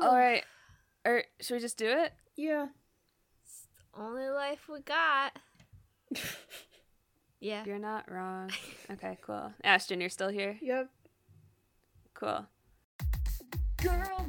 All right. Or should we just do it? Yeah. It's the only life we got. yeah. You're not wrong. Okay, cool. Ashton, you're still here? Yep. Cool. Girl,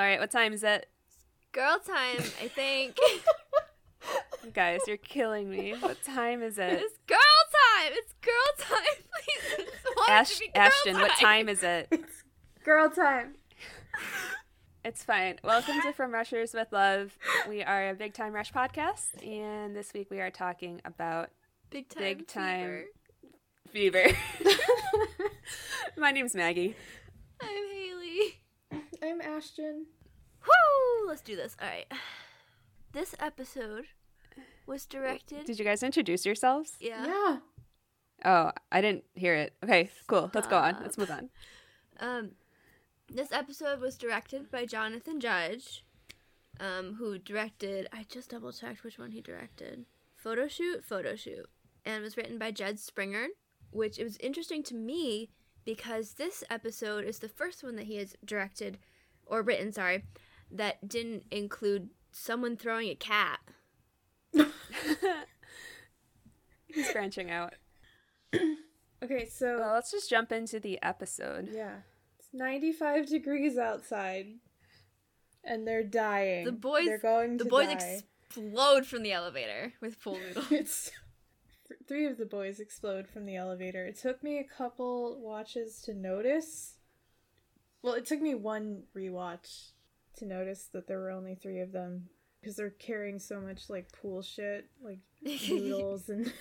All right, what time is it? Girl time, I think. Guys, you're killing me. What time is it? it's girl time. It's girl time. Please. I Ash- to be girl Ashton, what time is it? It's girl time. It's fine. Welcome to From Rushers with Love. We are a Big Time Rush podcast, and this week we are talking about Big time. Big time. fever. fever. My name's Maggie. I'm Haley. I'm Ashton. Woo! Let's do this. All right. This episode was directed. Did you guys introduce yourselves? yeah. Yeah. Oh, I didn't hear it. Okay, cool. Let's go on. Let's move on. Um, this episode was directed by Jonathan Judge, um, who directed. I just double checked which one he directed. Photo shoot, photo shoot, and was written by Jed Springer, which it was interesting to me because this episode is the first one that he has directed or written. Sorry, that didn't include someone throwing a cat. He's branching out. Okay, so Well, let's just jump into the episode. yeah. It's 95 degrees outside. And they're dying. The boys- They're going The to boys die. explode from the elevator with pool noodles. it's three of the boys explode from the elevator. It took me a couple watches to notice. Well, it took me one rewatch to notice that there were only three of them because they're carrying so much like pool shit, like noodles and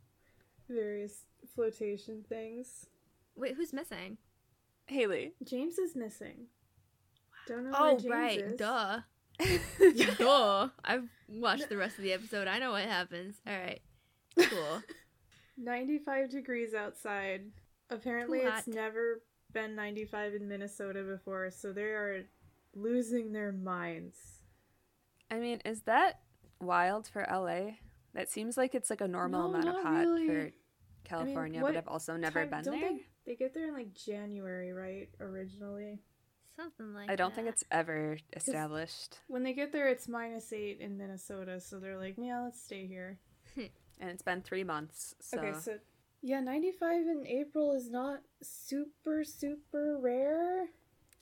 various flotation things. Wait, who's missing? Haley. James is missing. Don't know where Oh, James right. is. Duh. Duh. I've watched the rest of the episode. I know what happens. All right. Cool. 95 degrees outside. Apparently, Too it's hot. never been 95 in Minnesota before, so they are losing their minds. I mean, is that wild for LA? That seems like it's like a normal No, amount of hot really. for California, what but I've also never Time- been don't there. They, they get there in like January, right? Originally. Something like I don't think it's ever established. When they get there, it's minus eight in Minnesota, so they're like, yeah, let's stay here. And it's been three months, so, Okay, so. Yeah, 95 in April is not super, super rare.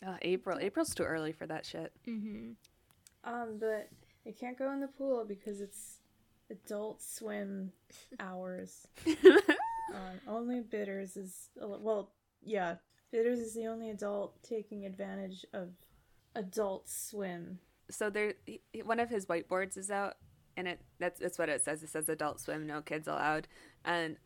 Uh, April. April's too early for that shit. Mm-hmm. Um, but they can't go in the pool because it's adult swim hours. Um, only Bitters is well, yeah. Bitters is the only adult taking advantage of Adult Swim. so there, he- he- one of his whiteboards is out, and it that's that's what it says. It says Adult Swim, no kids allowed. And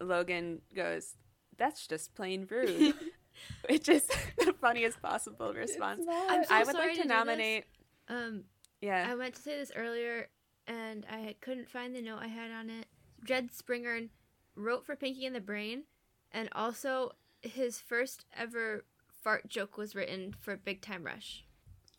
Logan goes, "That's just plain rude," which is the funniest possible response. I'm so I would sorry like to to nominate. Um, Yeah, I meant to say this earlier, and I couldn't find the note I had on it. Jed Springer wrote for Pinky and the Brain, and also his first ever fart joke was written for Big Time Rush.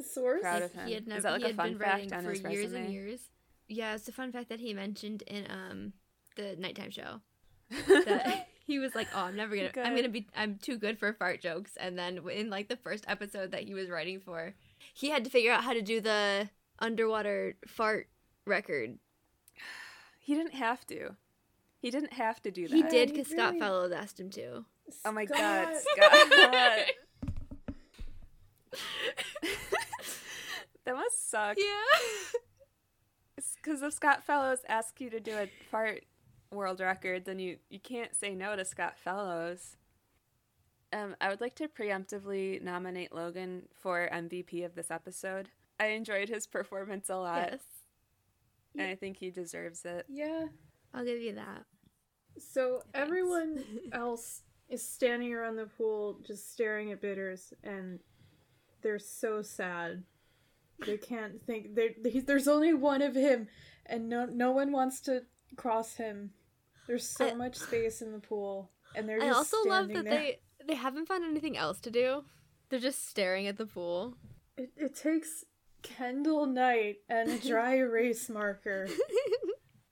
Source. Proud of him. He had never Is that like he a fun been fact writing on for his years and years. Yeah, it's a fun fact that he mentioned in um the nighttime show. That he was like, "Oh, I'm never gonna. I'm gonna be. I'm too good for fart jokes." And then in like the first episode that he was writing for, he had to figure out how to do the underwater fart record. he didn't have to. He didn't have to do that. He did he because Scott Fellows asked him to. Oh my Scott. god, Scott. that must suck. Yeah. Because if Scott Fellows asks you to do a fart world record, then you, you can't say no to Scott Fellows. Um, I would like to preemptively nominate Logan for MVP of this episode. I enjoyed his performance a lot, yes. and I think he deserves it. Yeah. I'll give you that. So everyone else is standing around the pool just staring at Bitters, and they're so sad. They can't think. There, there's only one of him, and no, no one wants to cross him. There's so I- much space in the pool, and they're I also love that there. they they haven't found anything else to do. They're just staring at the pool. It, it takes Kendall Knight and a dry erase marker.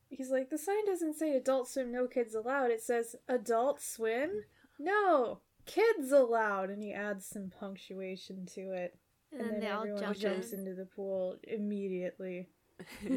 He's like, the sign doesn't say adult swim, no kids allowed. It says adult swim, no kids allowed. And he adds some punctuation to it. and, And, then then they all everyone jump jumps in. into the pool immediately.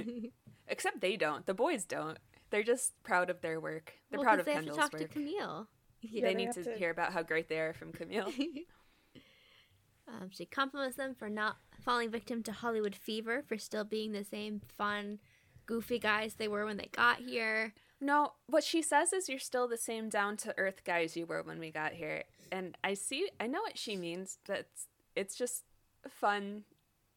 Except they don't. The boys don't. They're just proud of their work. They're Well, proud 'cause of they have Kendall's to talk work. to Camille. Yeah, they they need to, to- hear about how great they are from Camille. um, she compliments them for not falling victim to Hollywood fever, for still being the same fun, goofy guys they were when they got here. no, what she says is you're still the same down to earth guys you were when we got here. And I see, I know what she means, but it's, it's just fun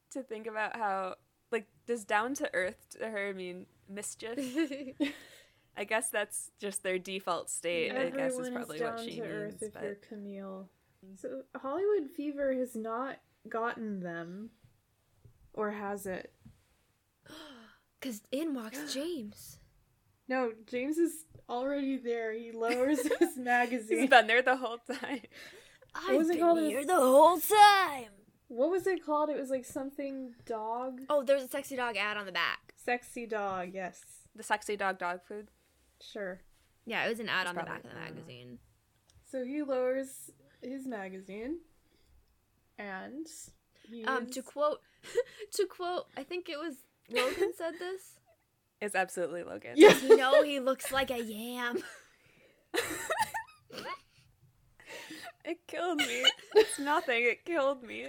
to think about how, like, does down to earth to her mean mischief? I guess that's just their default state. I guess is Everyone probably down what she to earth means. if But you're Camille. So Hollywood fever has not gotten them, or has it? Because in walks James. No, James is already there. He lowers his magazine. he's been there the whole time. I've was it been called? here the whole time. What was it called? It was like something dog. Oh, there's a sexy dog ad on the back. Sexy dog, yes. The sexy dog dog food. Sure. Yeah, it was an ad It's on the back of the I don't know. magazine. So he lowers his magazine and he Um, to quote, to quote, I think it was Logan said this. It's absolutely Logan. Yeah. You know, he looks like a yam. It killed me. It's nothing. It killed me.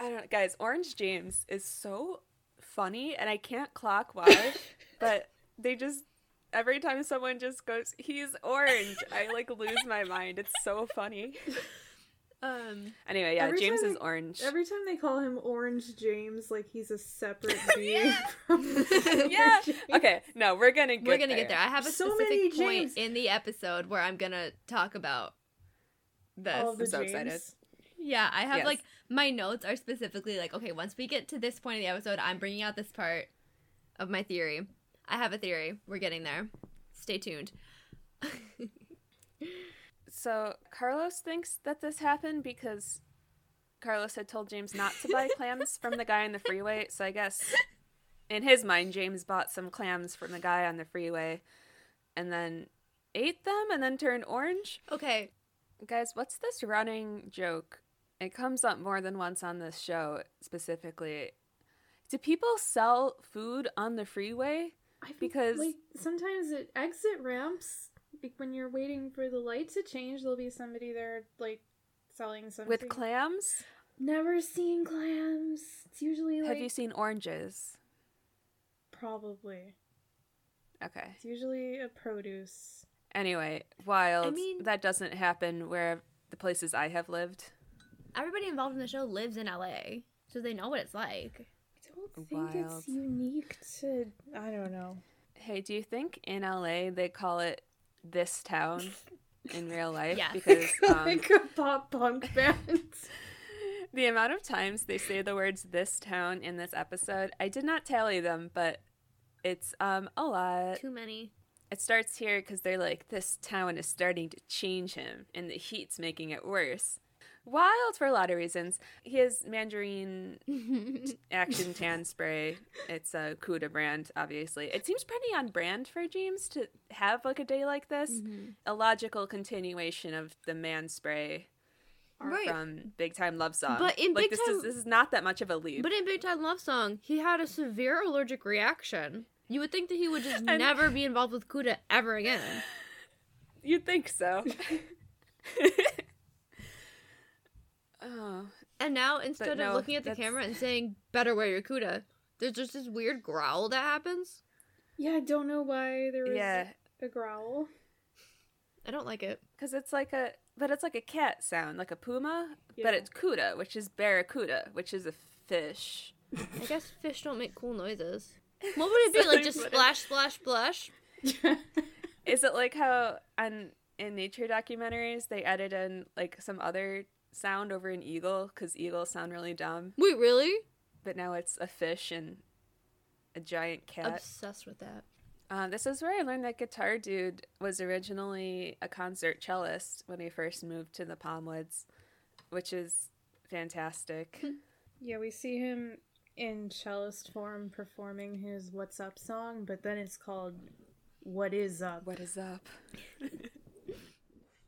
I don't know. Guys, Orange James is so funny, and I can't clock why, but they just. Every time someone just goes, he's orange, I like lose my mind. It's so funny. Um, Anyway, yeah, James time is they- orange. Every time they call him Orange James, like he's a separate being from yeah. Okay, no, we're gonna get we're gonna get there. I have a So specific many point in the episode where I'm gonna talk about this. All the I'm so James. excited. Yeah, I have Yes. like my notes are specifically like okay, once we get to this point of the episode, I'm bringing out this part of my theory. I have a theory. We're getting there. Stay tuned. So Carlos thinks that this happened because Carlos had told James not to buy clams from the guy on the freeway. So I guess in his mind, James bought some clams from the guy on the freeway and then ate them and then turned orange. Okay, Guys, what's this running joke? It comes up more than once on this show specifically. Do people sell food on the freeway? I Because- like sometimes at exit ramps, when you're waiting for the light to change, there'll be somebody there like selling something. With clams? Never seen clams. It's usually like Have you seen oranges? probably. Okay. It's usually a produce. Anyway, wild. I mean- that doesn't happen where the places I have lived. everybody involved in the show lives in LA, so they know what it's like. I don't think Wild. it's unique to. I don't know. Hey, do you think in LA they call it this town in real life? Yes. Because um, like a pop punk band. the amount of times they say the words this town in this episode, I did not tally them, but it's um a lot. Too many. It starts here because they're like, this town is starting to change him, and the heat's making it worse. Wild for a lot of reasons. He has mandarin action tan spray. It's a Cuda brand, obviously. It seems pretty on brand for James to have like a day like this. Mm-hmm. A logical continuation of the man spray Right. from Big Time Love Song. But in like Big this is Time- this is not that much of a leap. But in Big Time Love Song, he had a severe allergic reaction. You would think that he would just And- never be involved with Cuda ever again. You'd think so. Oh, And now, instead no, of looking at the that's- camera and saying, better wear your Cuda, there's just this weird growl that happens. Yeah, I don't know why there was yeah, a growl. I don't like it. because it's like a, but it's like a cat sound, like a puma, Yeah. but it's cuda, which is barracuda, which is a fish. I guess fish don't make cool noises. What would it be? So like just splash, splash, splash? Is it like how on in nature documentaries they edit in like some other sound over an eagle because eagles sound really dumb, Wait, really? but now it's a fish and a giant cat. Obsessed with that. Uh, this is where I learned that Guitar Dude was originally a concert cellist when he first moved to the Palmwoods, which is fantastic. Yeah, we see him in cellist form performing his What's Up song, but then it's called What Is Up. what is up?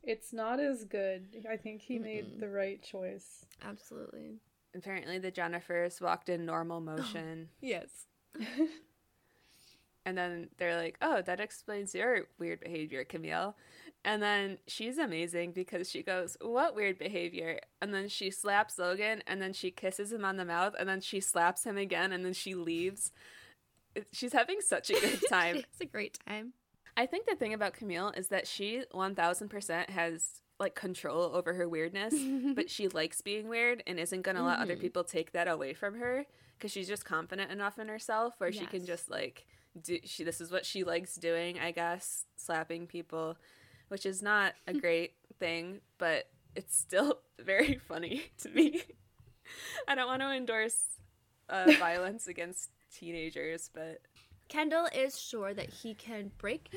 It's not as good. I think he made the right choice. Absolutely. Apparently, the Jennifers walked in normal oh, motion. Yes. And then they're like, oh, that explains your weird behavior, Camille. And then she's amazing because she goes, what weird behavior? And then she slaps Logan and then she kisses him on the mouth and then she slaps him again and then she leaves. She's having such a good time. it's a great time. I think the thing about Camille is that she 1000% has like control over her weirdness, but she likes being weird and isn't going to let other people take that away from her because she's just confident enough in herself where she can just like do she this is what she likes doing, I guess, slapping people, which is not a great thing, but it's still very funny to me. I don't want to endorse uh, violence against teenagers, but Kendall is sure that he can break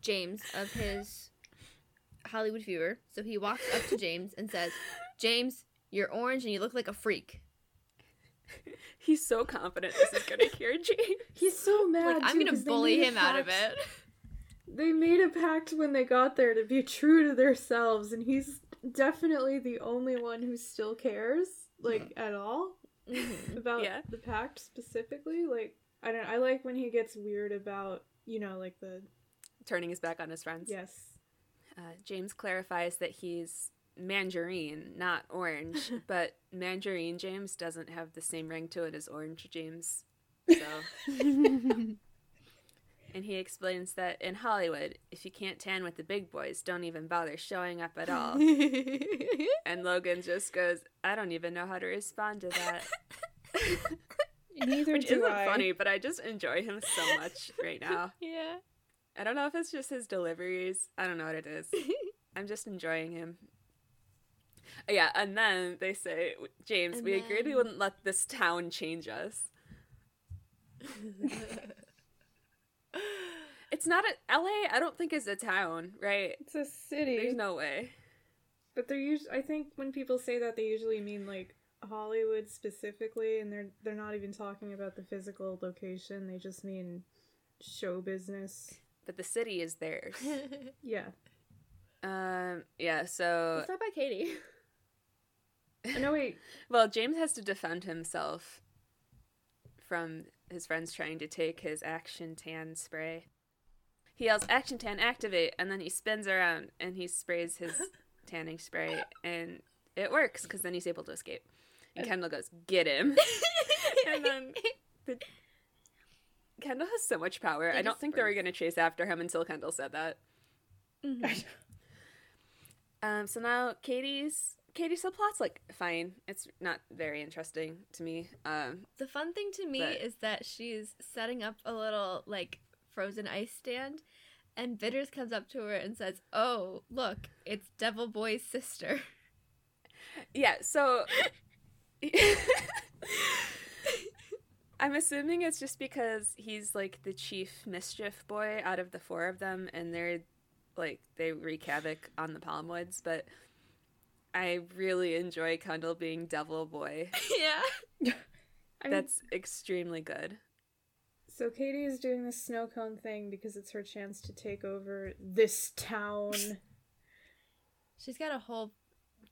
James of his Hollywood fever. So he walks up to James and says, James, you're orange and you look like a freak. he's so confident this is going to cure James. He's so mad. Like, I'm too, going 'cause to bully made a him out of it. They made a pact when they got there to be true to themselves, and he's definitely the only one who still cares, like at all, Mhm. about Yeah. the pact specifically. Like, I don't. I like when he gets weird about, you know, like the turning his back on his friends. yes. Uh, James clarifies that he's mandarin, not orange, but mandarin James doesn't have the same ring to it as orange James. So, and he explains that in Hollywood, if you can't tan with the big boys, don't even bother showing up at all. and Logan just goes, "I don't even know how to respond to that." Neither Which isn't I. funny, but I just enjoy him so much right now. yeah. I don't know if it's just his deliveries. I don't know what it is. I'm just enjoying him. Yeah, and then they say, James, And we agreed we wouldn't let this town change us. It's not a LA. I don't think is a town, right? It's a city. There's no way. But they're usually. I think when people say that, they usually mean like Hollywood specifically, and they're they're not even talking about the physical location. They just mean show business. But the city is theirs. Yeah. um. Yeah. So, What's that by Katie? Oh, no, wait. well, James has to defend himself from his friends trying to take his action tan spray. He yells "Action tan, activate!" and then he spins around and he sprays his tanning spray, and it works because then he's able to escape. And Kendall goes, "Get him!" and then the... Kendall has so much power. I don't think they were going to chase after him until Kendall said that. Mhm. Um, so now Katie's Katie's subplot's like fine. It's not very interesting to me. Um, The fun thing to me But- is that she's setting up a little like frozen ice stand, and Bitters comes up to her and says, "Oh, look, it's Devil Boy's sister." yeah. So I'm assuming it's just because he's like the chief mischief boy out of the four of them, and they're like they wreak havoc on the Palmwoods. But I really enjoy Kendall being Devil Boy. yeah. I mean, That's extremely good. so Katie is doing this snow cone thing because it's her chance to take over this town. She's got a whole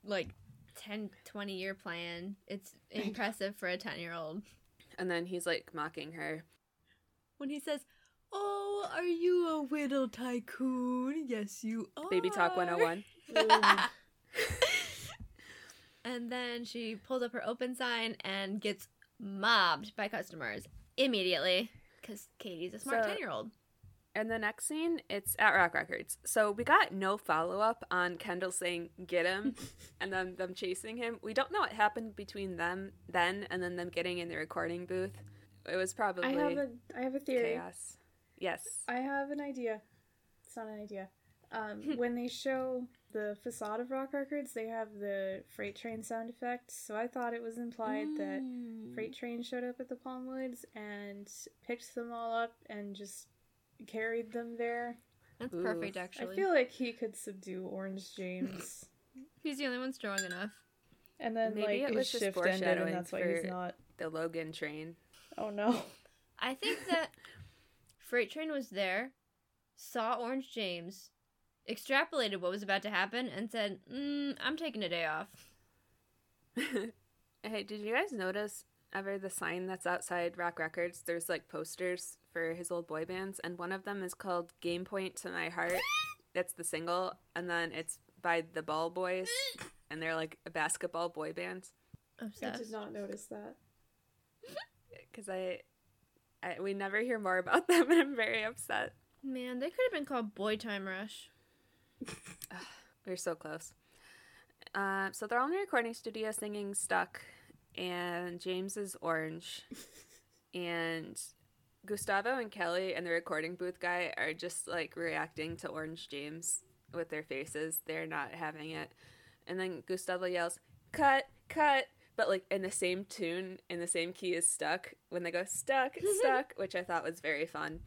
like 10 20 year plan. It's impressive for a 10 year old. And then he's like mocking her. When he says, "Oh, are you a whittle tycoon?" Yes, you are. Baby Talk 101. And then she pulls up her open sign and gets mobbed by customers immediately because Katie's a smart So- 10 year old. And the next scene, it's at Rock Records. So we got no follow up on Kendall saying "get him" and then them chasing him. We don't know what happened between them then and then them getting in the recording booth. It was probably I have a I have a theory. chaos. Yes. I have an idea. It's not an idea. Um, when they show the facade of Rock Records, they have the freight train sound effect. So I thought it was implied that Mm. freight train showed up at the Palmwoods and picked them all up and just carried them there. That's Ooh. perfect, actually. I feel like he could subdue Orange James. He's the only one strong enough. And then Maybe like it was his just shift ended foreshadowing and that's why he's for- not The Logan train. Oh no. I think that Freight Train was there, saw Orange James, extrapolated what was about to happen, and said, mm, I'm taking a day off. hey, did you guys notice ever the sign that's outside Rock Records? There's like posters for his old boy bands, and one of them is called Game Point to My Heart. That's the single, and then it's by the Ball Boys, and they're like a basketball boy band. I did not notice that. Because I, I, we never hear more about them, and I'm very upset. Man, they could have been called Boy Time Rush. We're so close. Uh, so they're all in the recording studio singing "Stuck," and James is orange, and Gustavo and Kelly and the recording booth guy are just like reacting to Orange James with their faces. They're not having it, and then Gustavo yells, "Cut! Cut!" But like in the same tune, in the same key as "Stuck" when they go "Stuck, Stuck," which I thought was very fun.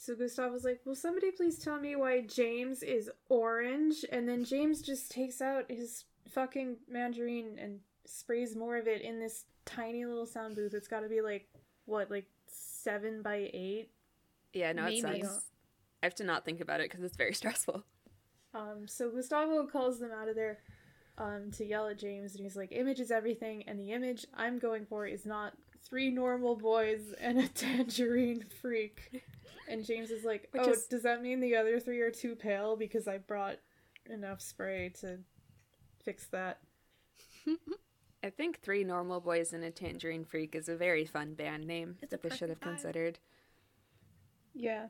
So Gustavo's like, Will somebody please tell me why James is orange? And then James just takes out his fucking mandarin and sprays more of it in this tiny little sound booth. It's gotta be like what, like seven by eight? Yeah, no, it Maybe. sucks. I have to not think about it because it's very stressful. Um, so Gustavo calls them out of there um, to yell at James, and he's like, "Image is everything, and the image I'm going for is not three normal boys and a tangerine freak." And James is like, "Oh, is- does that mean the other three are too pale because I brought enough spray to fix that?" I think Three Normal Boys and a Tangerine Freak is a very fun band name It's a that they should have perfect vibe. considered. Yeah,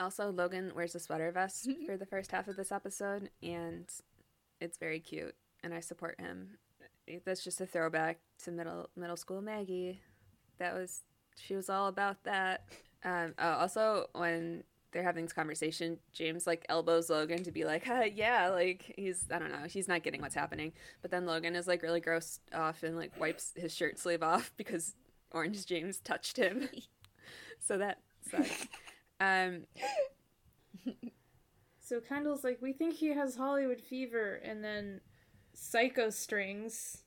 Also, Logan wears a sweater vest for the first half of this episode, and it's very cute, and I support him. That's just a throwback to middle middle school Maggie. That was she was all about that. Um, oh, also, when they're having this conversation, James like elbows Logan to be like, huh, "Yeah, like he's I don't know, he's not getting what's happening." But then Logan is like really grossed off and like wipes his shirt sleeve off because Orange James touched him. so that sucks. Um, So Kendall's like, "We think he has Hollywood fever," and then Psycho strings,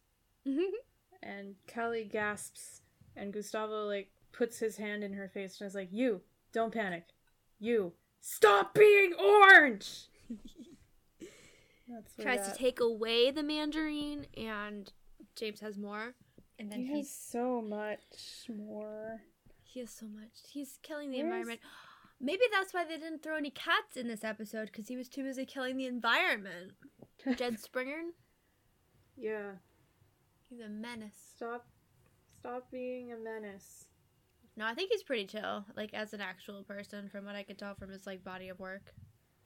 and Kelly gasps, and Gustavo like puts his hand in her face and is like, "You don't panic, you stop being orange." That's where Tries to take away the mandarin, and James has more. And then He he's has so much more. He has so much. He's killing the Where's- environment. Maybe that's why they didn't throw any cats in this episode because he was too busy killing the environment. Jed Springer, Yeah, he's a menace. stop, stop being a menace. No, I think he's pretty chill, like as an actual person, from what I could tell from his like body of work.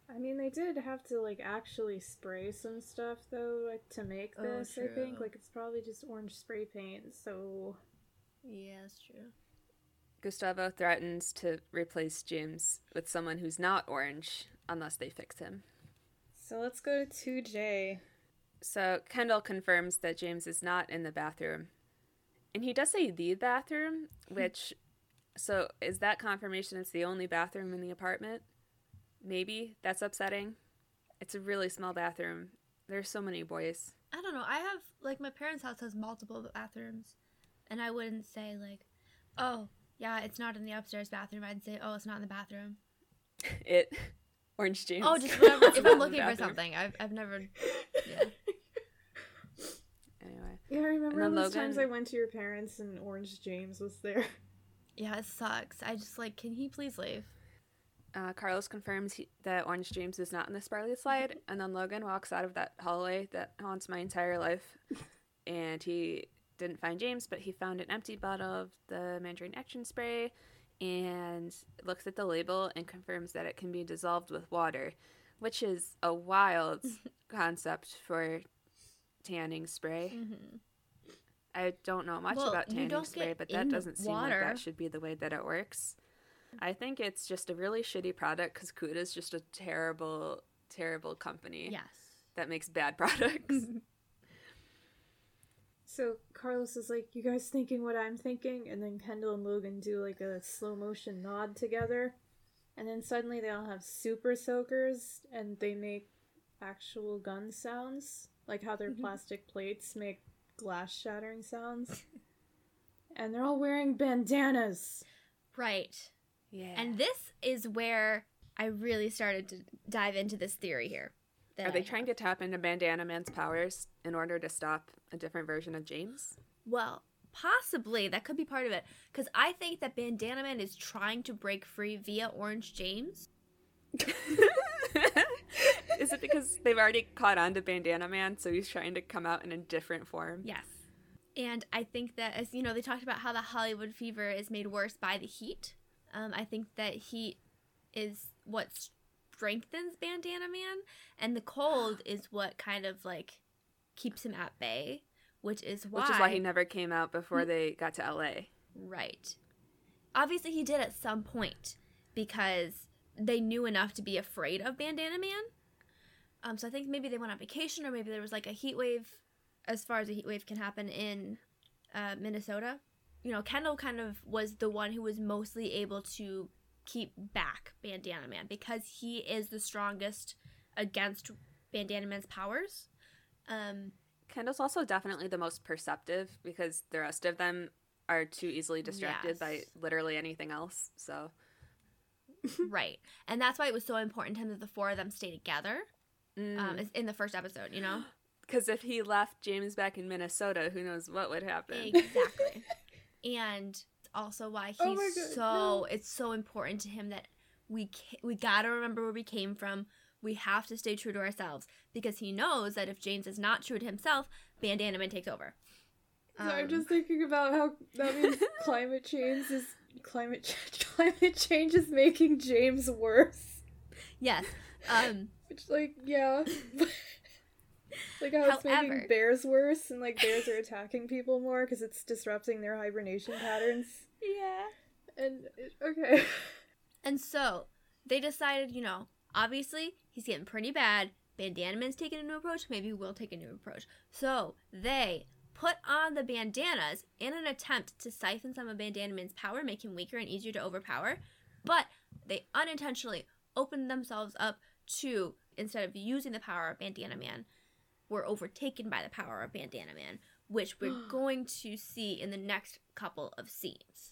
I mean, they did have to like actually spray some stuff though like, to make Oh, this. I think like it's probably just orange spray paint. So Yeah, that's true. Gustavo threatens to replace James with someone who's not orange unless they fix him. so let's go to two J. So Kendall confirms that James is not in the bathroom. And he does say the bathroom, which so is that confirmation it's the only bathroom in the apartment? Maybe that's upsetting. It's a really small bathroom. There's so many boys. I don't know. I have like my parents' house has multiple bathrooms, and I wouldn't say like, oh yeah, it's not in the upstairs bathroom. I'd say, oh, it's not in the bathroom. It Orange James. Oh, just whatever. if I'm not in the looking for something, I've I've never. Yeah. Anyway. Yeah, I remember all then those times I went to your parents and Orange James was there. Yeah, it sucks. I just like, can he please leave? Uh, Carlos confirms he, that Orange James is not in the swirly slide, and then Logan walks out of that hallway that haunts my entire life, and he didn't find James, but he found an empty bottle of the Mandarin Action Spray, and looks at the label and confirms that it can be dissolved with water, which is a wild concept for tanning spray. Mm-hmm. I don't know much Well, about you tanning spray, but that doesn't seem like that should be the way that it works. I think it's just a really shitty product because Cuda is just a terrible, terrible company Yes. that makes bad products. So Carlos is like, "You guys thinking what I'm thinking?" And then Kendall and Logan do like a slow motion nod together. And then suddenly they all have super soakers and they make actual gun sounds, like how their plastic plates make glass shattering sounds. and they're all wearing bandanas. Right. Yeah. And this is where I really started to dive into this theory here. Are they I trying have. to tap into Bandana Man's powers in order to stop a different version of James? Well, possibly that could be part of it because I think that Bandana Man is trying to break free via Orange James. Is it because they've already caught on to Bandana Man, so he's trying to come out in a different form? Yes. And I think that, as you know, they talked about how the Hollywood fever is made worse by the heat. Um, I think that heat is what strengthens Bandana Man, and the cold is what kind of like keeps him at bay, which is why. Which is why he never came out before they got to LA. Right. Obviously, he did at some point because they knew enough to be afraid of Bandana Man. Um, so I think maybe they went on vacation, or maybe there was like a heat wave, as far as a heat wave can happen in uh, Minnesota. You know, Kendall kind of was the one who was mostly able to keep back Bandana Man because he is the strongest against Bandana Man's powers. Um, Kendall's also definitely the most perceptive because the rest of them are too easily distracted by literally anything else. So right, and that's why it was so important to him that the four of them stay together. Mm. um, in the first episode, you know? Because if he left James back in Minnesota, who knows what would happen? Exactly. and also why he's Oh God, so, no. it's so important to him that we ca- we gotta remember where we came from. We have to stay true to ourselves because he knows that if James is not true to himself, Bandana Man takes over. So I'm Um, just thinking about how that means climate change is climate ch- climate change is making James worse. yes. Um, Which like yeah. like how it's However- making bears worse and like bears are attacking people more because it's disrupting their hibernation patterns. yeah. And it, okay. And so they decided, you know, obviously he's getting pretty bad. Bandana Man's taking a new approach. Maybe we'll take a new approach. So they put on the bandanas in an attempt to siphon some of Bandana Man's power, make him weaker and easier to overpower. But they unintentionally opened themselves up to, instead of using the power of Bandana Man, were overtaken by the power of Bandana Man, which we're going to see in the next couple of scenes.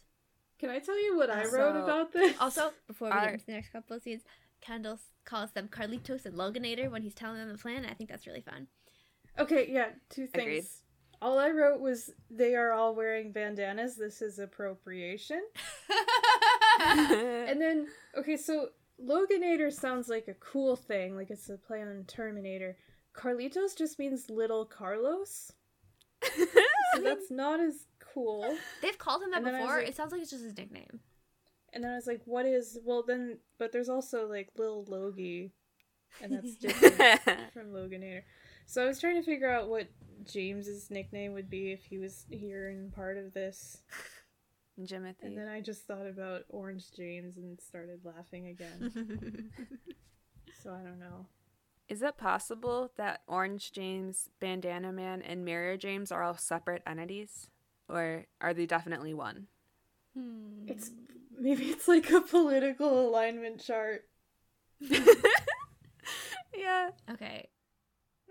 Can I tell you what I So- wrote about this? Also, before we Our- get into the next couple of scenes, Kendall calls them Carlitos and Loganator when he's telling them the plan. I think that's really fun. Okay, yeah, two things. Agreed. All I wrote was they are all wearing bandanas. This is appropriation. And then, okay, so Loganator sounds like a cool thing, like it's a play on Terminator. Carlitos just means little Carlos. So that's not as cool. They've called him that And then I was before. like- it sounds like it's just his nickname. And then I was like, what is well then but there's also like Lil Logie. And that's different from Loganator. So I was trying to figure out what James's nickname would be if he was here and part of this. Jimothy. And then I just thought about Orange James and started laughing again. so I don't know. Is it possible that Orange James, Bandana Man, and Mirror James are all separate entities? Or are they definitely one? Hmm. It's maybe it's like a political alignment chart. yeah. okay.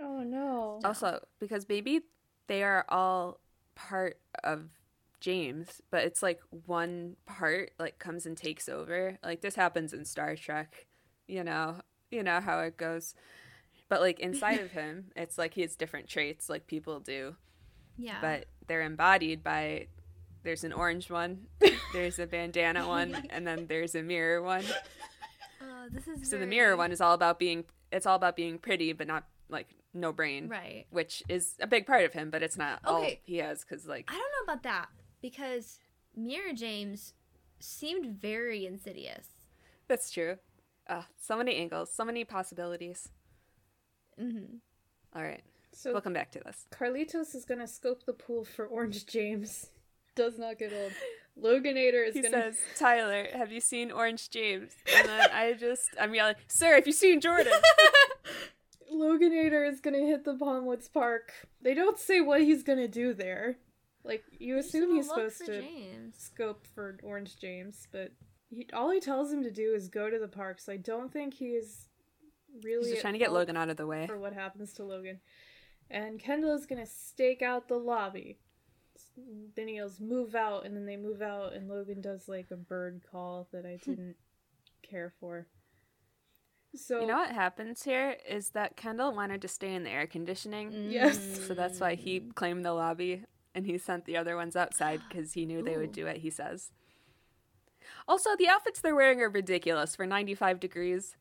Oh no. Also, because maybe they are all part of James, but it's like one part like comes and takes over. Like this happens in Star Trek, you know, you know how it goes. But like inside of him, it's like he has different traits like people do, Yeah. but they're embodied by there's an orange one, there's a bandana one, and then there's a mirror one. Oh, this is So the mirror one is all about being it's all about being pretty but not like no brain. Right. Which is a big part of him, but it's not all he has cuz like I don't know about that because Mirror James seemed very insidious. That's true. Uh, so many angles, so many possibilities. Mm-hmm. All right, So we'll come back to this. Carlitos is gonna scope the pool for Orange James. Does not get old. Loganator is He gonna says, "Tyler, have you seen Orange James?" And then I just, I'm yelling, "Sir, have you seen Jordan?" Loganator is gonna hit the Palmwoods Park. They don't say what he's gonna do there. Like you assume he's supposed to James. scope for Orange James, but he, all he tells him to do is go to the park. So I don't think he's really He's just trying to get Logan out of the way. for what happens to Logan. And Kendall is gonna stake out the lobby. Then he yells, "Move out!" And then they move out, and Logan does like a bird call that I didn't care for. So You know what happens here is that Kendall wanted to stay in the air conditioning, Yes. so that's why he mm. claimed the lobby and he sent the other ones outside because he knew they would do it. He says. Also, the outfits they're wearing are ridiculous for 95 degrees.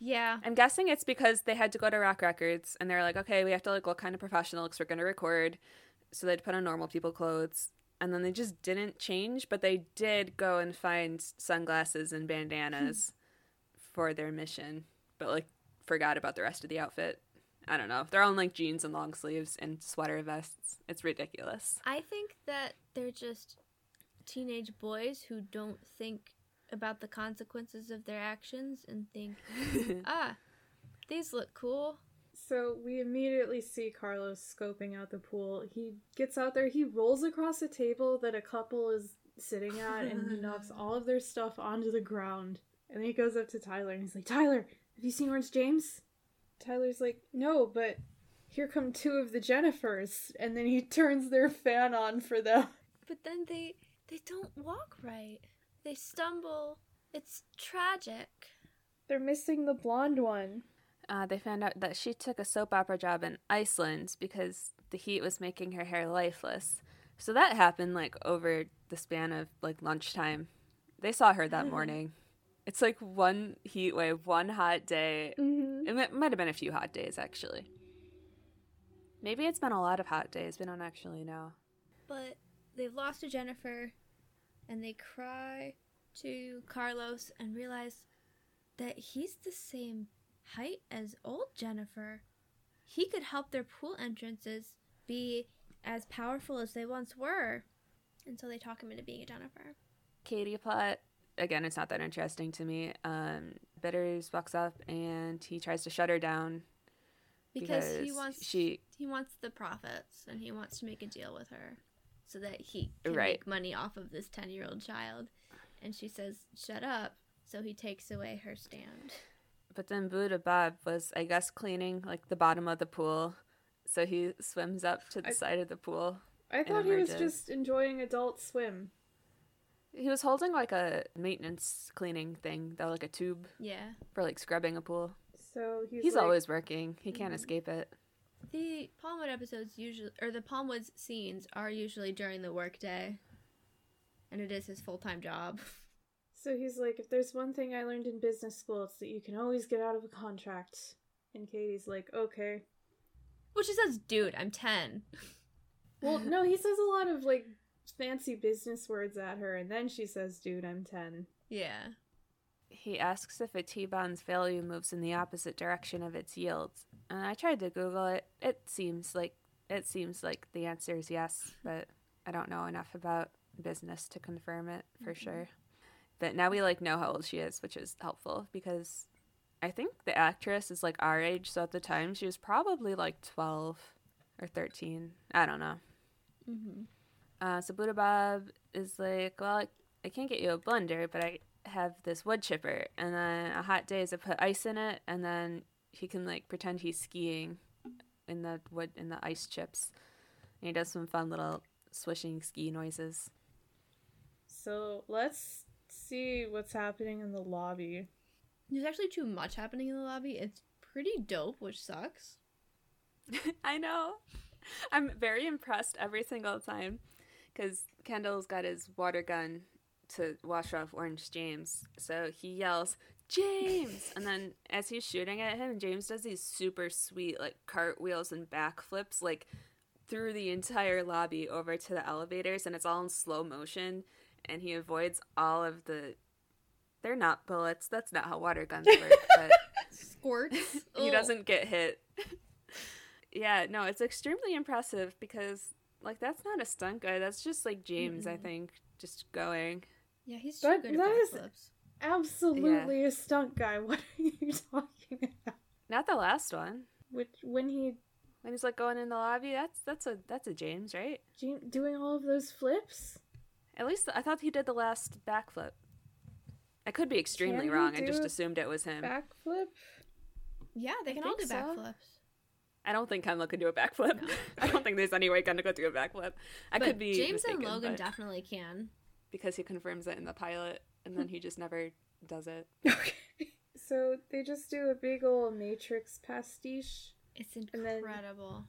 Yeah. I'm guessing it's because they had to go to Rock Records and they're like, okay, we have to like look kind of professional because we're going to record. So they'd put on normal people clothes. And then they just didn't change, but they did go and find sunglasses and bandanas for their mission, but like forgot about the rest of the outfit. I don't know. They're all in like jeans and long sleeves and sweater vests. It's ridiculous. I think that they're just teenage boys who don't think about the consequences of their actions and think, ah, these look cool. So we immediately see Carlos scoping out the pool. He gets out there, he rolls across a table that a couple is sitting at, and he knocks all of their stuff onto the ground. And then he goes up to Tyler and he's like, Tyler, have you seen Orange James? Tyler's like, no, but here come two of the Jennifers. And then he turns their fan on for them. But then they they don't walk right. They stumble. It's tragic. They're missing the blonde one. Uh, they found out that she took a soap opera job in Iceland because the heat was making her hair lifeless. So that happened like over the span of like lunchtime. They saw her that morning. It's like one heat wave, one hot day. Mm-hmm. It might, have been a few hot days actually. Maybe it's been a lot of hot days. We don't actually know. But they've lost to Jennifer and they cry to Carlos and realize that he's the same height as old Jennifer. He could help their pool entrances be as powerful as they once were. And so they talk him into being a Jennifer. Katie plot again. It's not that interesting to me. Um, Bitters walks up and he tries to shut her down Because, because he wants she he wants the profits and he wants to make a deal with her so that he can Right. make money off of this 10 year old child. And she says, shut up. So he takes away her stand. But then Buddha Bob was, I guess, cleaning like the bottom of the pool. So he swims up to the I- side of the pool. I thought he was just enjoying Adult Swim. He was holding like a maintenance cleaning thing, though, like a tube Yeah. for like scrubbing a pool. So he's, He's, like, always working. He can't Mhm. escape it. The Palmwood episodes usually, or the Palmwoods scenes are usually during the workday. And it is his full time job. So he's like, if there's one thing I learned in business school, it's that you can always get out of a contract. And Katie's like, okay. Well, she says, dude, I'm 10. Well, no, he says a lot of like fancy business words at her, and then she says, dude, I'm 10. Yeah. He asks if a T bond's value moves in the opposite direction of its yields. And I tried to Google it. It seems like it seems like the answer is yes, but I don't know enough about business to confirm it for sure. But now we like know how old she is, which is helpful because I think the actress is like our age, so at the time she was probably like 12 or 13. I don't know. Mm-hmm. Uh, so Buddha Bob is like, well, I, I can't get you a blender, but I have this wood chipper, and then a hot day is I put ice in it, and then he can like pretend he's skiing in the wood in the ice chips, and he does some fun little swishing ski noises. So let's see what's happening in the lobby. There's actually too much happening in the lobby. It's pretty dope, which sucks. I know. I'm very impressed every single time because Kendall's got his water gun to wash off Orange James. So he yells, James! and then as he's shooting at him, James does these super sweet, like, cartwheels and backflips, like, through the entire lobby over to the elevators, and it's all in slow motion. And he avoids all of the. They're not bullets. That's not how water guns work. But Squirts. he oh. doesn't get hit. yeah, no, it's extremely impressive because like that's not a stunt guy. That's just like James, I Mm-mm. think, just going. Yeah, he's too That- good at that is- backflips. Absolutely a stunt guy. What are you talking about? Not the last one. Which when he When he's like going in the lobby, that's that's a that's a James, right? Jam- doing all of those flips? At least I thought he did the last backflip. I could be extremely Can wrong. I just assumed it was him. Backflip. Yeah, they I can all do think so. Backflips. I don't think Kendall could do a backflip. No. I don't think there's any way Kendall could do a backflip. I but could be James and Logan definitely can. because he confirms it in the pilot, and then he just never does it. Okay. So they just do a big old Matrix pastiche. It's then- incredible.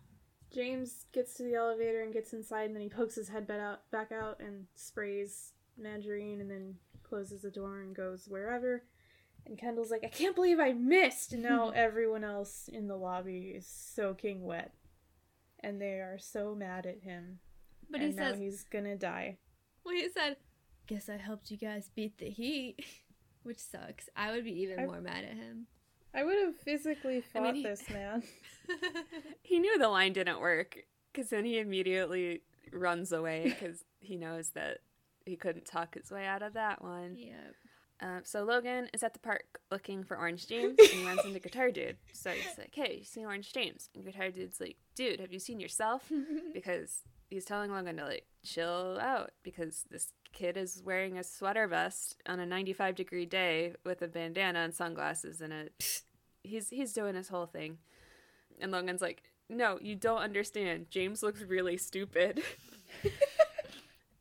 James gets to the elevator and gets inside, and then he pokes his head back out, back out and sprays Mandarine, and then closes the door and goes wherever. And Kendall's like, I can't believe I missed! And now everyone else in the lobby is soaking wet. And they are so mad at him. but and he now says, he's gonna die. well, he said, "Guess I helped you guys beat the heat," which sucks. I would be even I- more mad at him. I would have physically I fought mean, he- this man. He knew the line didn't work because then he immediately runs away because he knows that he couldn't talk his way out of that one. yeah. Um, so Logan is at the park looking for Orange James and he runs into Guitar Dude. So he's like, "Hey, you seen Orange James?" And Guitar Dude's like, "Dude, have you seen yourself?" Because he's telling Logan to like chill out because this kid is wearing a sweater vest on a 95 degree day with a bandana and sunglasses and a he's he's doing his whole thing. And Logan's like, "No, you don't understand. James looks really stupid."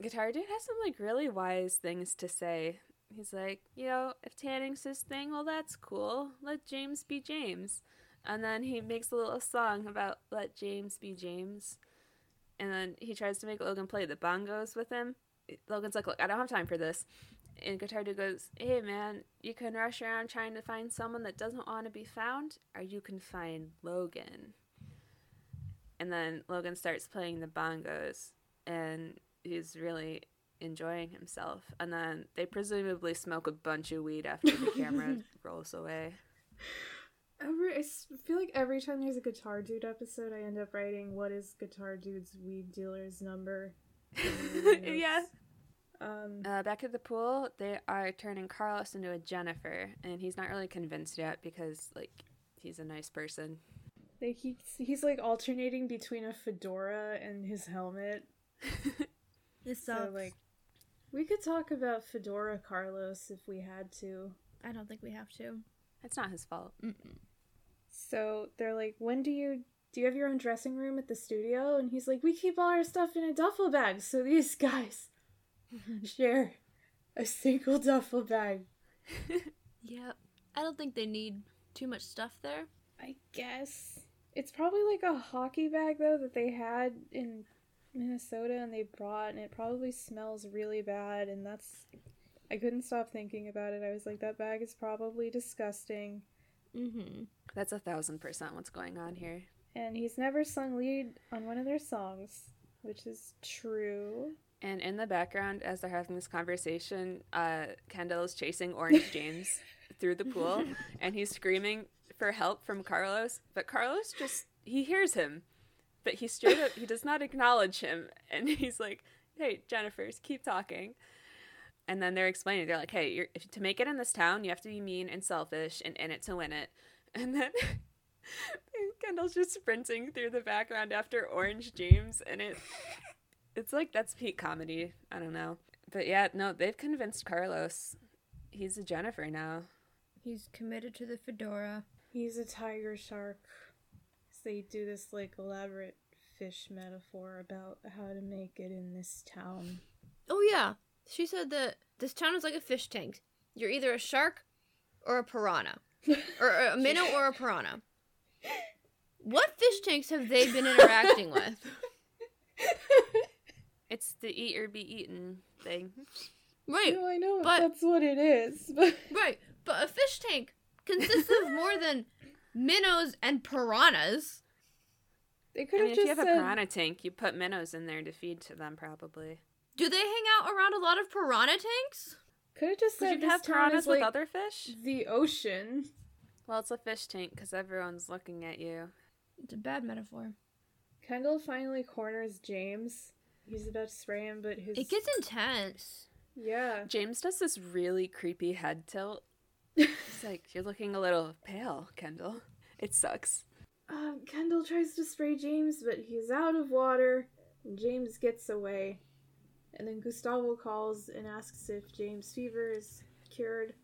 Guitar Dude has some like really wise things to say. He's like, you know, if tanning's his thing, well, that's cool. Let James be James. And then he makes a little song about let James be James. And then he tries to make Logan play the bongos with him. Logan's like, look, I don't have time for this. And Guitar Dude goes, hey, man, you can rush around trying to find someone that doesn't want to be found, or you can find Logan. And then Logan starts playing the bongos, and he's really enjoying himself. And then they presumably smoke a bunch of weed after the camera rolls away. Every, I feel like every time there's a Guitar Dude episode, I end up writing, what is Guitar Dude's weed dealer's number? yeah. Um, Uh, back at the pool, they are turning Carlos into a Jennifer, and he's not really convinced yet because, like, he's a nice person. they, he, he's like alternating between a fedora and his helmet. This So, like, we could talk about Fedora Carlos if we had to. I don't think we have to. It's not his fault. So they're like, when do you do you have your own dressing room at the studio? And he's like, we keep all our stuff in a duffel bag, so these guys share a single duffel bag. Yeah. I don't think they need too much stuff there. I guess it's probably like a hockey bag though that they had in Minnesota and they brought, and it probably smells really bad. And that's I couldn't stop thinking about it. I was like, that bag is probably disgusting. Mm-hmm. That's a thousand percent what's going on here. And he's never sung lead on one of their songs, which is true. And in the background, as they're having this conversation, uh, Kendall is chasing Orange James through the pool, and he's screaming for help from Carlos. But Carlos just he hears him, but he straight up he does not acknowledge him, and he's like, "Hey, Jennifer's, keep talking." And then they're explaining, they're like, "Hey, you're, if, to make it in this town, you have to be mean and selfish and in it to win it." And then Kendall's just sprinting through the background after Orange James, and it it's like that's peak comedy. I don't know. But yeah, no, they've convinced Carlos. He's a Jennifer now. He's committed to the fedora. He's a tiger shark. So they do this like elaborate fish metaphor about how to make it in this town. Oh yeah. She said that this town is like a fish tank. You're either a shark or a piranha. or uh, a minnow or a piranha. What fish tanks have they been interacting with? It's the eat or be eaten thing. Right, no, I know but- that's what it is, but right. But a fish tank consists of more than minnows and piranhas. they I could mean, have if you just have a piranha tank, you put minnows in there to feed to them, probably. Do they hang out around a lot of piranha tanks? could have just Would said you this have piranhas is with like other fish? the ocean. Well, it's a fish tank because everyone's looking at you. It's a bad metaphor. Kendall finally corners James. He's about to spray him, but his It gets intense. yeah. James does this really creepy head tilt. He's like, "You're looking a little pale, Kendall." It sucks. Um, Kendall tries to spray James, but he's out of water, and James gets away. And then Gustavo calls and asks if James' fever is cured.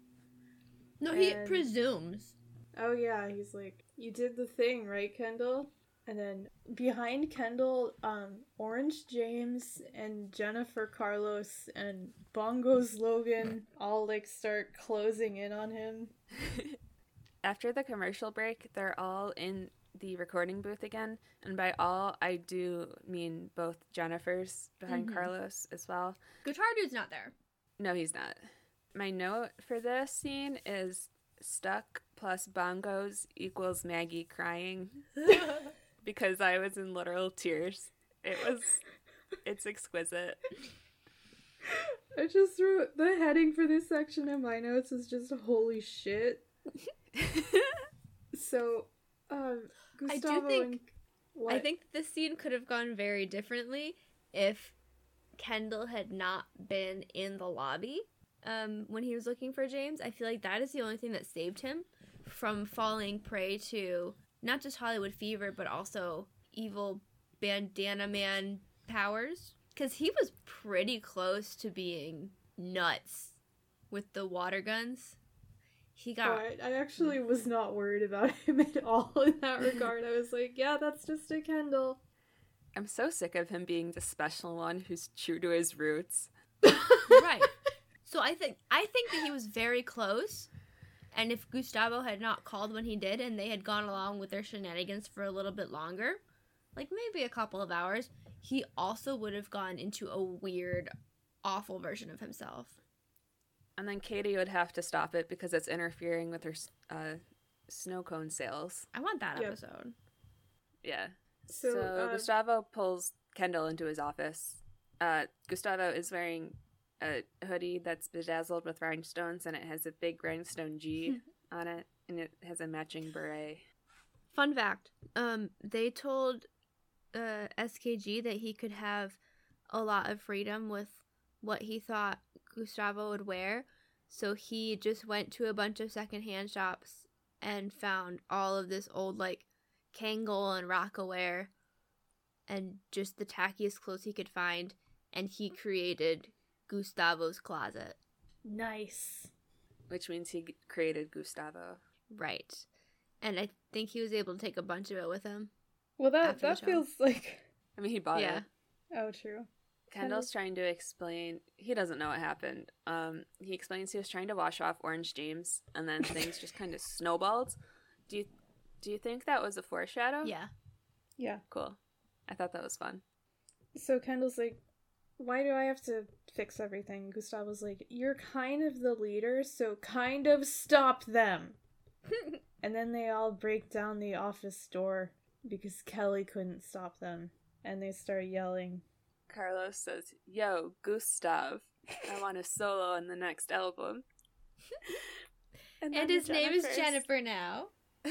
No, he presumes. Oh yeah, he's like, you did the thing, right, Kendall? And then behind Kendall, um, Orange James and Jennifer Carlos and Bongos Logan all like start closing in on him. After the commercial break, they're all in the recording booth again. And by all, I do mean both Jennifer's behind Mhm. Carlos as well. Guitar dude's not there. No, he's not. My note for this scene is stuck plus bongos equals Maggie crying because I was in literal tears. It was, it's exquisite. I just wrote the heading for this section in my notes is just holy shit. So, um, I do think-? I think this scene could have gone very differently if Kendall had not been in the lobby um, when he was looking for James. I feel like that is the only thing that saved him from falling prey to not just Hollywood fever, but also evil bandana man powers. Because he was pretty close to being nuts with the water guns. He Oh, got I, I actually was not worried about him at all in that regard. I was like, yeah, that's just a Kendall. I'm so sick of him being the special one who's true to his roots. right. So I think I think that he was very close, and if Gustavo had not called when he did, and they had gone along with their shenanigans for a little bit longer, like maybe a couple of hours, he also would have gone into a weird, awful version of himself. And then Katie would have to stop it because it's interfering with her uh, snow cone sales. I want that Yep. episode. Yeah. So, So, uh, Gustavo pulls Kendall into his office. Uh, Gustavo is wearing a hoodie that's bedazzled with rhinestones, and it has a big rhinestone G on it, and it has a matching beret. Fun fact: um, they told uh, SKG that he could have a lot of freedom with what he thought Gustavo would wear, so he just went to a bunch of secondhand shops and found all of this old like Kangol and Rocawear, and just the tackiest clothes he could find, and he created Gustavo's closet. nice. Which means he created Gustavo. Right, and I think he was able to take a bunch of it with him. Well, that that feels like. I mean, he bought yeah. it. Oh, true. Kendall's trying to explain. He doesn't know what happened. Um, he explains he was trying to wash off Orange James, and then things just kind of snowballed. Do you do you think that was a foreshadow? Yeah. Yeah. Cool. I thought that was fun. So Kendall's like, why do I have to fix everything? Gustavo's like, you're kind of the leader, so kind of stop them. and then they all break down the office door because Kelly couldn't stop them. And they start yelling. Carlos says, "Yo, Gustav, I want a solo in the next album." And then his name is Jennifer now.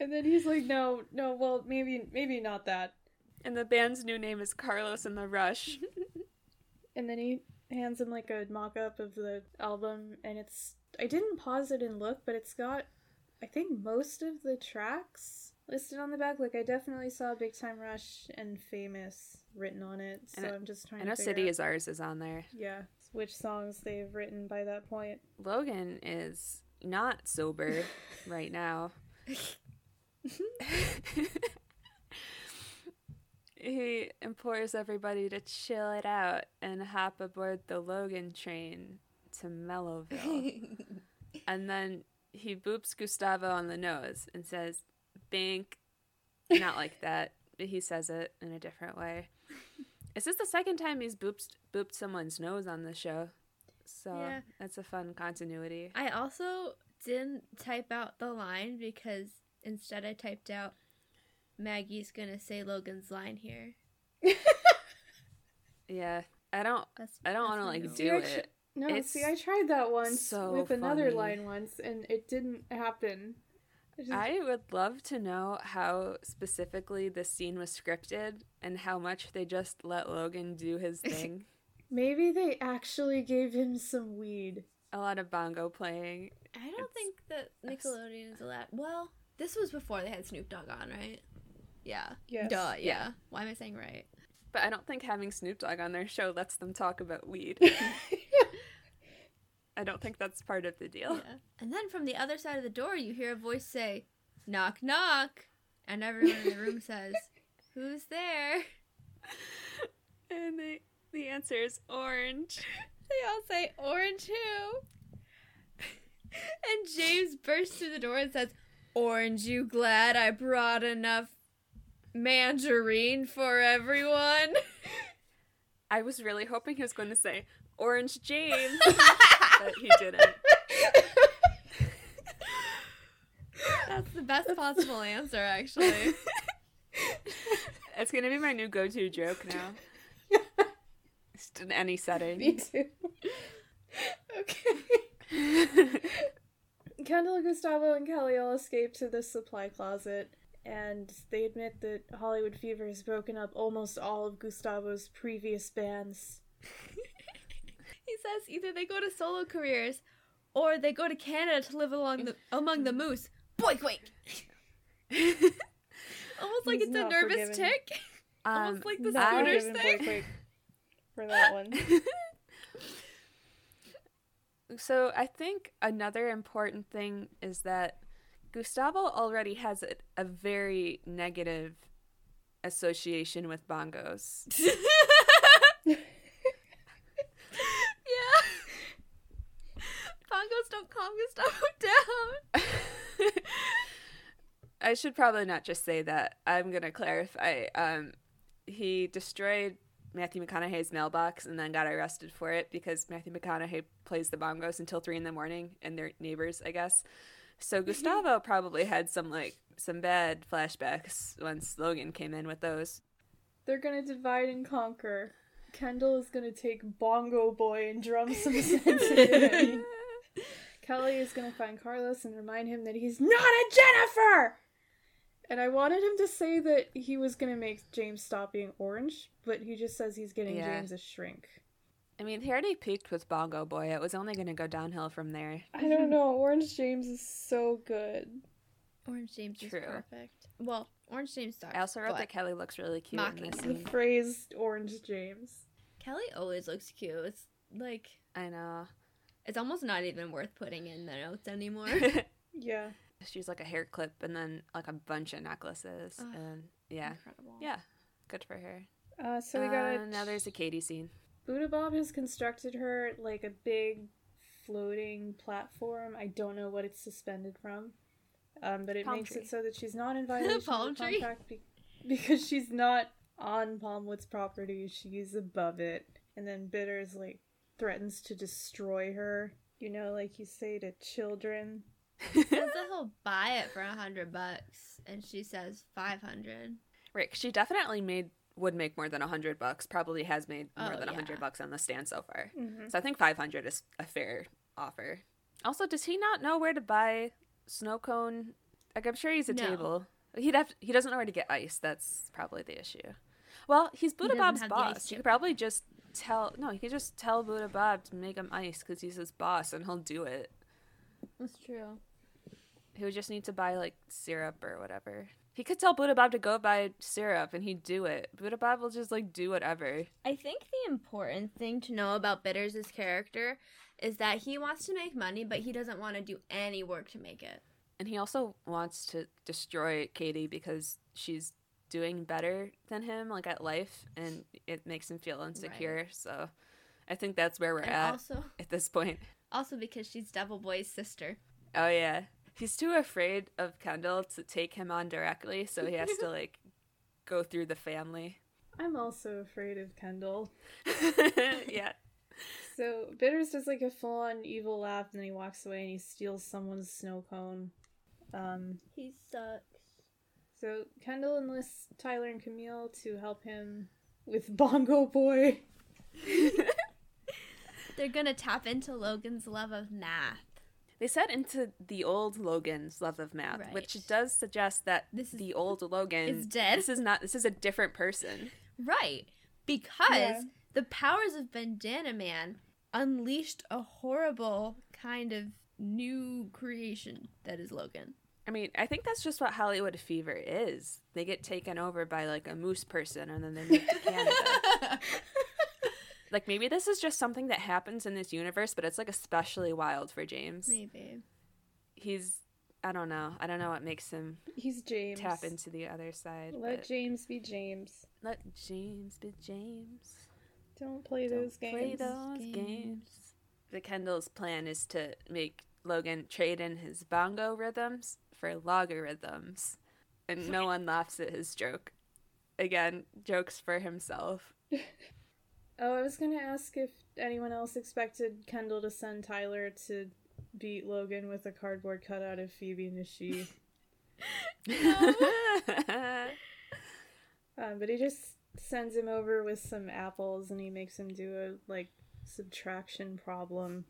And then he's like, no, no, well, maybe, maybe not that. and the band's new name is Carlos and the Rush. And then he hands him like a mock up of the album, and it's. I didn't pause it and look, but it's got, I think, most of the tracks listed on the back. Like, I definitely saw Big Time Rush and Famous written on it, so And I'm just trying I know to City out, is Ours is on there. Yeah, which songs they've written by that point. Logan is not sober right now. he implores everybody to chill it out and hop aboard the Logan train to Mellowville. and then he boops Gustavo on the nose and says, Bink. Not like that. but He says it in a different way. Is this the second time he's booped, booped someone's nose on the show? So Yeah. that's a fun continuity. I also didn't type out the line because instead I typed out Maggie's gonna say Logan's line here. Yeah, I don't. That's I don't want to like note. do See, I tr- it. No, It's see, I tried that once so with another line once, and it didn't happen. I would love to know how specifically this scene was scripted and how much they just let Logan do his thing. Maybe they actually gave him some weed. a lot of bongo playing. I don't It's- think that Nickelodeon is allowed. Well, this was before they had Snoop Dogg on, right? Yeah. Yes. Duh. Yeah. Yeah. Why am I saying right? But I don't think having Snoop Dogg on their show lets them talk about weed. I don't think that's part of the deal. Yeah. And then from the other side of the door, you hear a voice say, knock, knock. And everyone in the room says, who's there? And the the answer is orange. They all say, orange who? and James bursts through the door and says, Orange, you glad I brought enough mandarine for everyone? I was really hoping he was going to say Orange James, but he didn't. That's the best possible answer, actually. It's gonna be my new go-to joke now. Just in any setting. Me too. okay. Kendall, Gustavo, and Kelly all escape to the supply closet, and they admit that Hollywood Fever has broken up almost all of Gustavo's previous bands. He says either they go to solo careers or they go to Canada to live along the among the moose. Boy, boink. Almost like He's it's a nervous forgiven. tick. Um, Almost like the Not scooters thing. Boy Quake for that one. so I think another important thing is that Gustavo already has a, a very negative association with bongos. yeah. Bongos don't calm Gustavo down. I should probably not just say that. I'm gonna clarify. Um, he destroyed Matthew McConaughey's mailbox and then got arrested for it because Matthew McConaughey plays the bongos until three in the morning and they're neighbors, I guess. So Gustavo probably had some like some bad flashbacks once Logan came in with those. They're gonna divide and conquer. Kendall is gonna take Bongo Boy and drum some sense into him. Kelly is gonna find Carlos and remind him that he's not a Jennifer! And I wanted him to say that he was gonna make James stop being orange, but he just says he's getting Yeah. James a shrink. I mean, he already peaked with Bongo Boy. It was only gonna go downhill from there. I don't know, Orange James is so good. Orange James True. is perfect. Well, Orange James sucks. I also wrote that Kelly looks really cute mocking in this The phrase Orange James. Kelly always looks cute. It's like I know. It's almost not even worth putting in the notes anymore. Yeah. She's like a hair clip and then like a bunch of necklaces Ugh. and yeah, Incredible. yeah, good for her. Uh, so we got Uh, now there's a Katie scene. Buddha Bob has constructed her like a big floating platform. I don't know what it's suspended from, um, but it Palm makes tree. it so that she's not in violation Palm of the tree? contract be- because she's not on Palmwood's property. She's above it, and then Bitters like threatens to destroy her. You know, like you say to children. Says that he'll buy it for a hundred bucks, and she says five hundred. Right, 'cause she definitely made would make more than a hundred bucks. Probably has made more Oh, than a hundred yeah. bucks on the stand so far. Mm-hmm. So I think five hundred is a fair offer. Also, does he not know where to buy snow cone? Like I'm sure he's a No. table. He'd have. He doesn't know where to get ice. That's probably the issue. Well, he's Buddha doesn't Bob's have the ice boss. He could probably just tell. No, he could just tell Buddha Bob to make him ice because he's his boss and he'll do it. That's true. He would just need to buy like syrup or whatever. He could tell Buddha Bob to go buy syrup and he'd do it. Buddha Bob will just like do whatever. I think the important thing to know about Bitters' character is that he wants to make money, but he doesn't want to do any work to make it. And he also wants to destroy Katie because she's doing better than him, like at life, and it makes him feel insecure. So I think that's where we're And at also, at this point. also because she's Devil Boy's sister. Oh yeah. He's too afraid of Kendall to take him on directly, so he has to like go through the family. I'm also afraid of Kendall. yeah. So Bitters does like a full on evil laugh, and then he walks away and he steals someone's snow cone. Um, He sucks. So Kendall enlists Tyler and Camille to help him with Bongo Boy. They're gonna tap into Logan's love of math. They said into the old Logan's love of math, Right. which does suggest that This is- the old Logan is dead? This is not. This is a different person. Right. Because Yeah. the powers of Bandana Man unleashed a horrible kind of new creation that is Logan. I mean, I think that's just what Hollywood fever is. They get taken over by like a moose person, and then they move to Canada. Like maybe this is just something that happens in this universe, but it's like especially wild for James. Maybe. He's I don't know. I don't know what makes him He's James. tap into the other side. Let James be James. let James be James. Don't play Don't those games. Play those games. games. The Kendall's plan is to make Logan trade in his bongo rhythms for logarithms, and no one laughs at his joke. Again, jokes for himself. Oh, I was gonna ask if anyone else expected Kendall to send Tyler to beat Logan with a cardboard cutout of Phoebe and she. Um, but he just sends him over with some apples and he makes him do a like subtraction problem.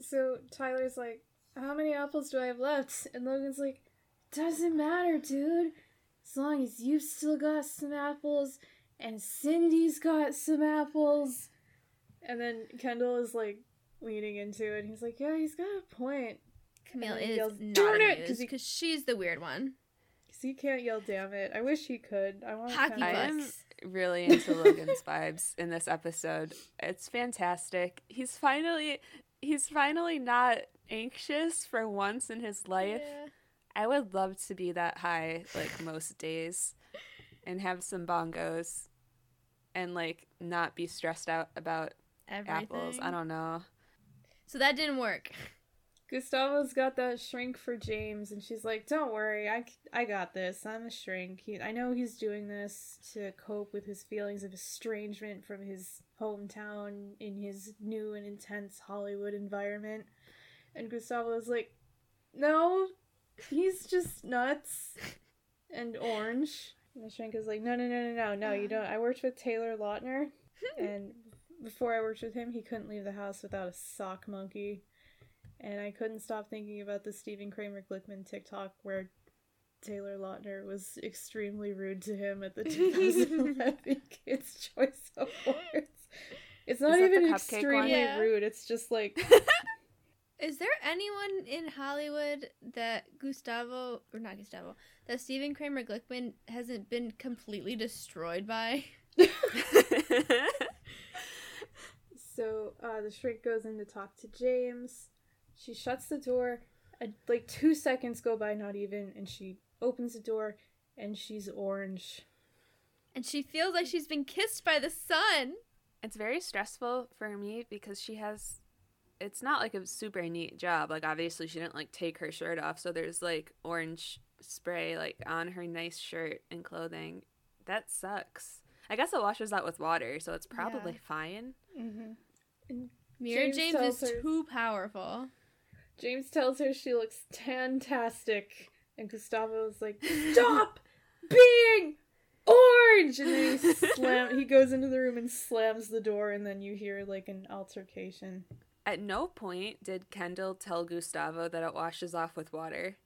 So Tyler's like, How many apples do I have left? And Logan's like, Doesn't matter, dude. As long as you've still got some apples and Cindy's got some apples. And then Kendall is like leaning into it. He's like, Yeah, he's got a point. Camille he is yells, not "Darn it!" 'cause because she's the weird one. Because he can't yell, damn it. I wish he could. I want Hockey I am really into Logan's vibes in this episode. It's fantastic. He's finally he's finally not anxious for once in his life. Yeah. I would love to be that high like most days and have some bongos and like not be stressed out about Everything. apples. I don't know. So that didn't work. Gustavo's got that shrink for James, and she's like, "Don't worry, I, I got this. I'm a shrink. He, I know he's doing this to cope with his feelings of estrangement from his hometown in his new and intense Hollywood environment." And Gustavo's like, "No, he's just nuts and orange." And the shrink is like, "No, no, no, no, no, no. You don't. I worked with Taylor Lautner, and before I worked with him, he couldn't leave the house without a sock monkey." And I couldn't stop thinking about the Stephen Kramer Glickman TikTok where Taylor Lautner was extremely rude to him at the 2011 Kids' Choice Awards. It's not even extremely Yeah. rude. It's just like Is there anyone in Hollywood that Gustavo or not Gustavo that Stephen Kramer Glickman hasn't been completely destroyed by? so. Uh, the shrink goes in to talk to James. She shuts the door. Uh, like two seconds go by, not even, and she opens the door, and she's orange. And she feels like she's been kissed by the sun. it's very stressful for me because she has it's not like a super neat job like obviously she didn't like take her shirt off so there's like orange spray like on her nice shirt and clothing that sucks i guess it washes out with water so it's probably Yeah. fine Mm-hmm. Mirror James James, is her- too powerful. James tells her she looks fantastic, and Gustavo is like, "Stop being orange!" And then he slam. he goes into the room and slams the door, and then you hear like an altercation. At no point did kendall tell gustavo that it washes off with water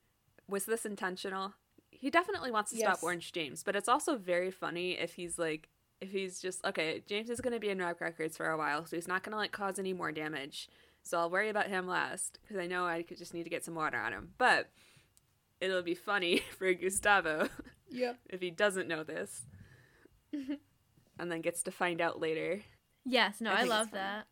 was this intentional he definitely wants to Yes. stop orange james but it's also very funny if he's like if he's just okay james is going to be in rocque records for a while so he's not going to like cause any more damage so i'll worry about him last because i know i could just need to get some water on him but it'll be funny for gustavo Yep. if he doesn't know this and then gets to find out later Yes, no, I I, love fun. that.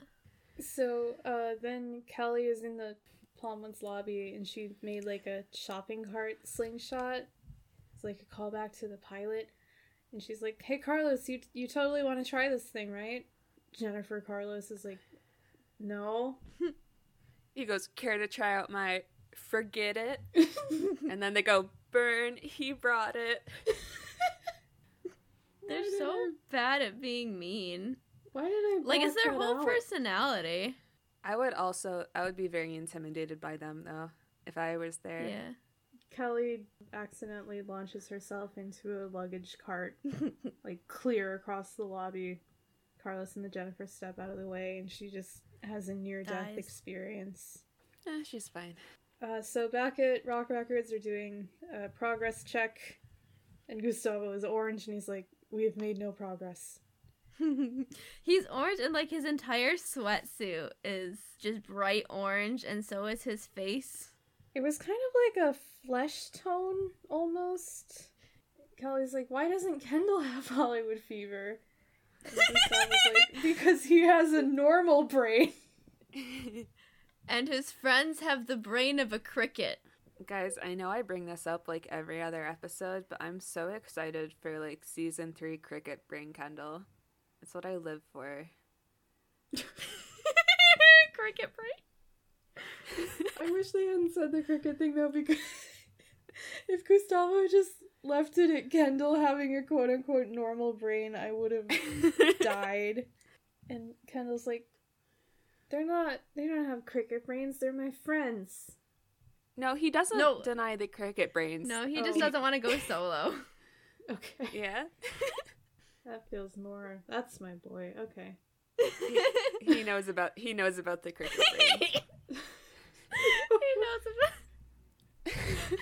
So uh, then Kelly is in the Palmwoods lobby, and she made like a shopping cart slingshot. It's like a callback to the pilot, and she's like, "Hey Carlos, you you totally want to try this thing, right?" Jennifer Carlos is like, "No." he goes care to try out my forget it and then they go burn he brought it They're so bad at being mean. Why did I Like, it's block their that whole out? personality. i would also i would be very intimidated by them though if i was there Yeah. Kelly accidentally launches herself into a luggage cart, like clear across the lobby. Carlos and the Jennifer step out of the way, and she just has a near death experience. Eh, she's fine Uh, so back at Rocque Records, they're doing a progress check, and Gustavo is orange, and he's like, "We have made no progress." He's orange and like his entire sweatsuit is just bright orange and so is his face. It was kind of like a flesh tone almost. Kelly's like, "Why doesn't Kendall have Hollywood fever?" Like, because he has a normal brain. And his friends have the brain of a cricket. Guys, I know I bring this up like every other episode, but I'm so excited for like season three Cricket Brain Kendall. It's what I live for. cricket brain. I wish they hadn't said the cricket thing though, because if Gustavo just left it at Kendall having a quote unquote normal brain, I would have died. And Kendall's like, they're not, they don't have cricket brains, they're my friends. No, he doesn't No. deny the cricket brains. No, he Oh. just doesn't want to go solo. Okay. Yeah. That feels more, that's my boy. Okay. he knows about he knows about the cricket he knows about.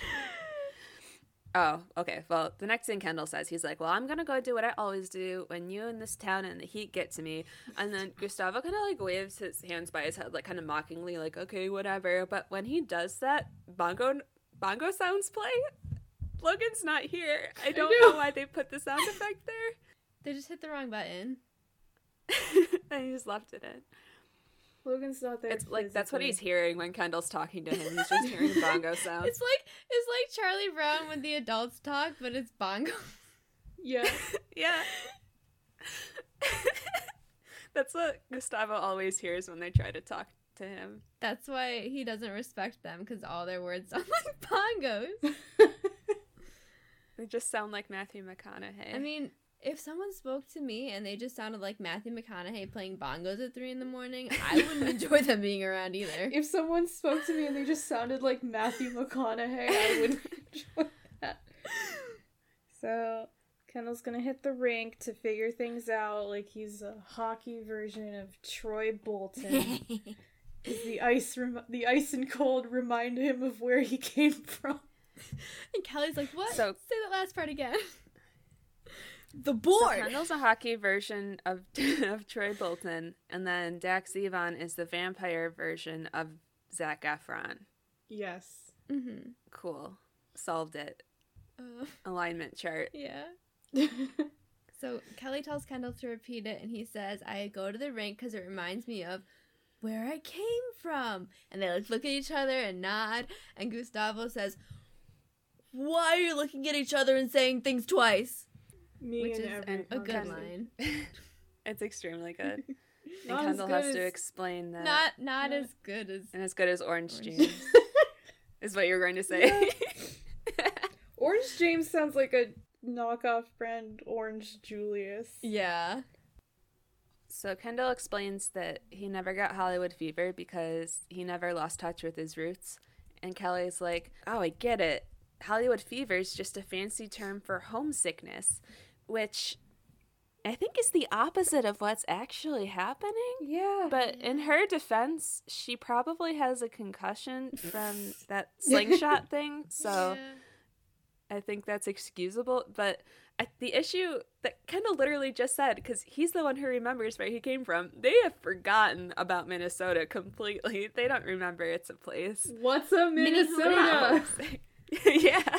Oh, okay. Well, the next thing Kendall says, he's like, "Well, I'm gonna go do what I always do when you and this town and the heat get to me." And then Gustavo kind of like waves his hands by his head, like kind of mockingly, like, "Okay, whatever." But when he does that, bongo bongo sounds play. Logan's not here. I don't know. know why they put the sound effect there. They just hit the wrong button. and he just left it in. Logan's not there. It's like that's what he's hearing when Kendall's talking to him. He's just hearing bongo sounds. It's like it's like Charlie Brown when the adults talk, but it's bongo. Yeah. Yeah. That's what Gustavo always hears when they try to talk to him. That's why he doesn't respect them because all their words sound like bongos. They just sound like Matthew McConaughey. I mean, if someone spoke to me and they just sounded like Matthew McConaughey playing bongos at three in the morning, I wouldn't enjoy them being around either. if someone spoke to me and they just sounded like Matthew McConaughey, I wouldn't enjoy that. So Kendall's gonna hit the rink to figure things out, like he's a hockey version of Troy Bolton. 'Cause the ice, rem- the ice and cold remind him of where he came from. and Kelly's like, "What? So- Say that last part again." The So board. Kendall's a hockey version of of Troy Bolton, and then Dak Zevon is the vampire version of Zac Efron. Yes. mm-hmm. Cool, solved it. Uh, Alignment chart. yeah. So Kelly tells Kendall to repeat it, and he says, "I go to the rink because it reminds me of where I came from." And they like look at each other and nod. And Gustavo says, "Why are you looking at each other and saying things twice?" Me Which and is every an- A good line. it's extremely good. And Not Kendall good has to explain that. Not not No. as good as and as good as Orange Orange. James is what you're going to say. Orange James sounds like a knockoff brand Orange Julius. yeah. So Kendall explains that he never got Hollywood fever because he never lost touch with his roots. And Kelly's like, "Oh, I get it. Hollywood fever is just a fancy term for homesickness, which I think is the opposite of what's actually happening." Yeah. But in her defense, she probably has a concussion from that slingshot thing, so Yeah. I think that's excusable. But the issue that Kendall literally just said, because he's the one who remembers where he came from, they have forgotten about Minnesota completely. They don't remember it's a place. What's a Mini Minnesota? yeah.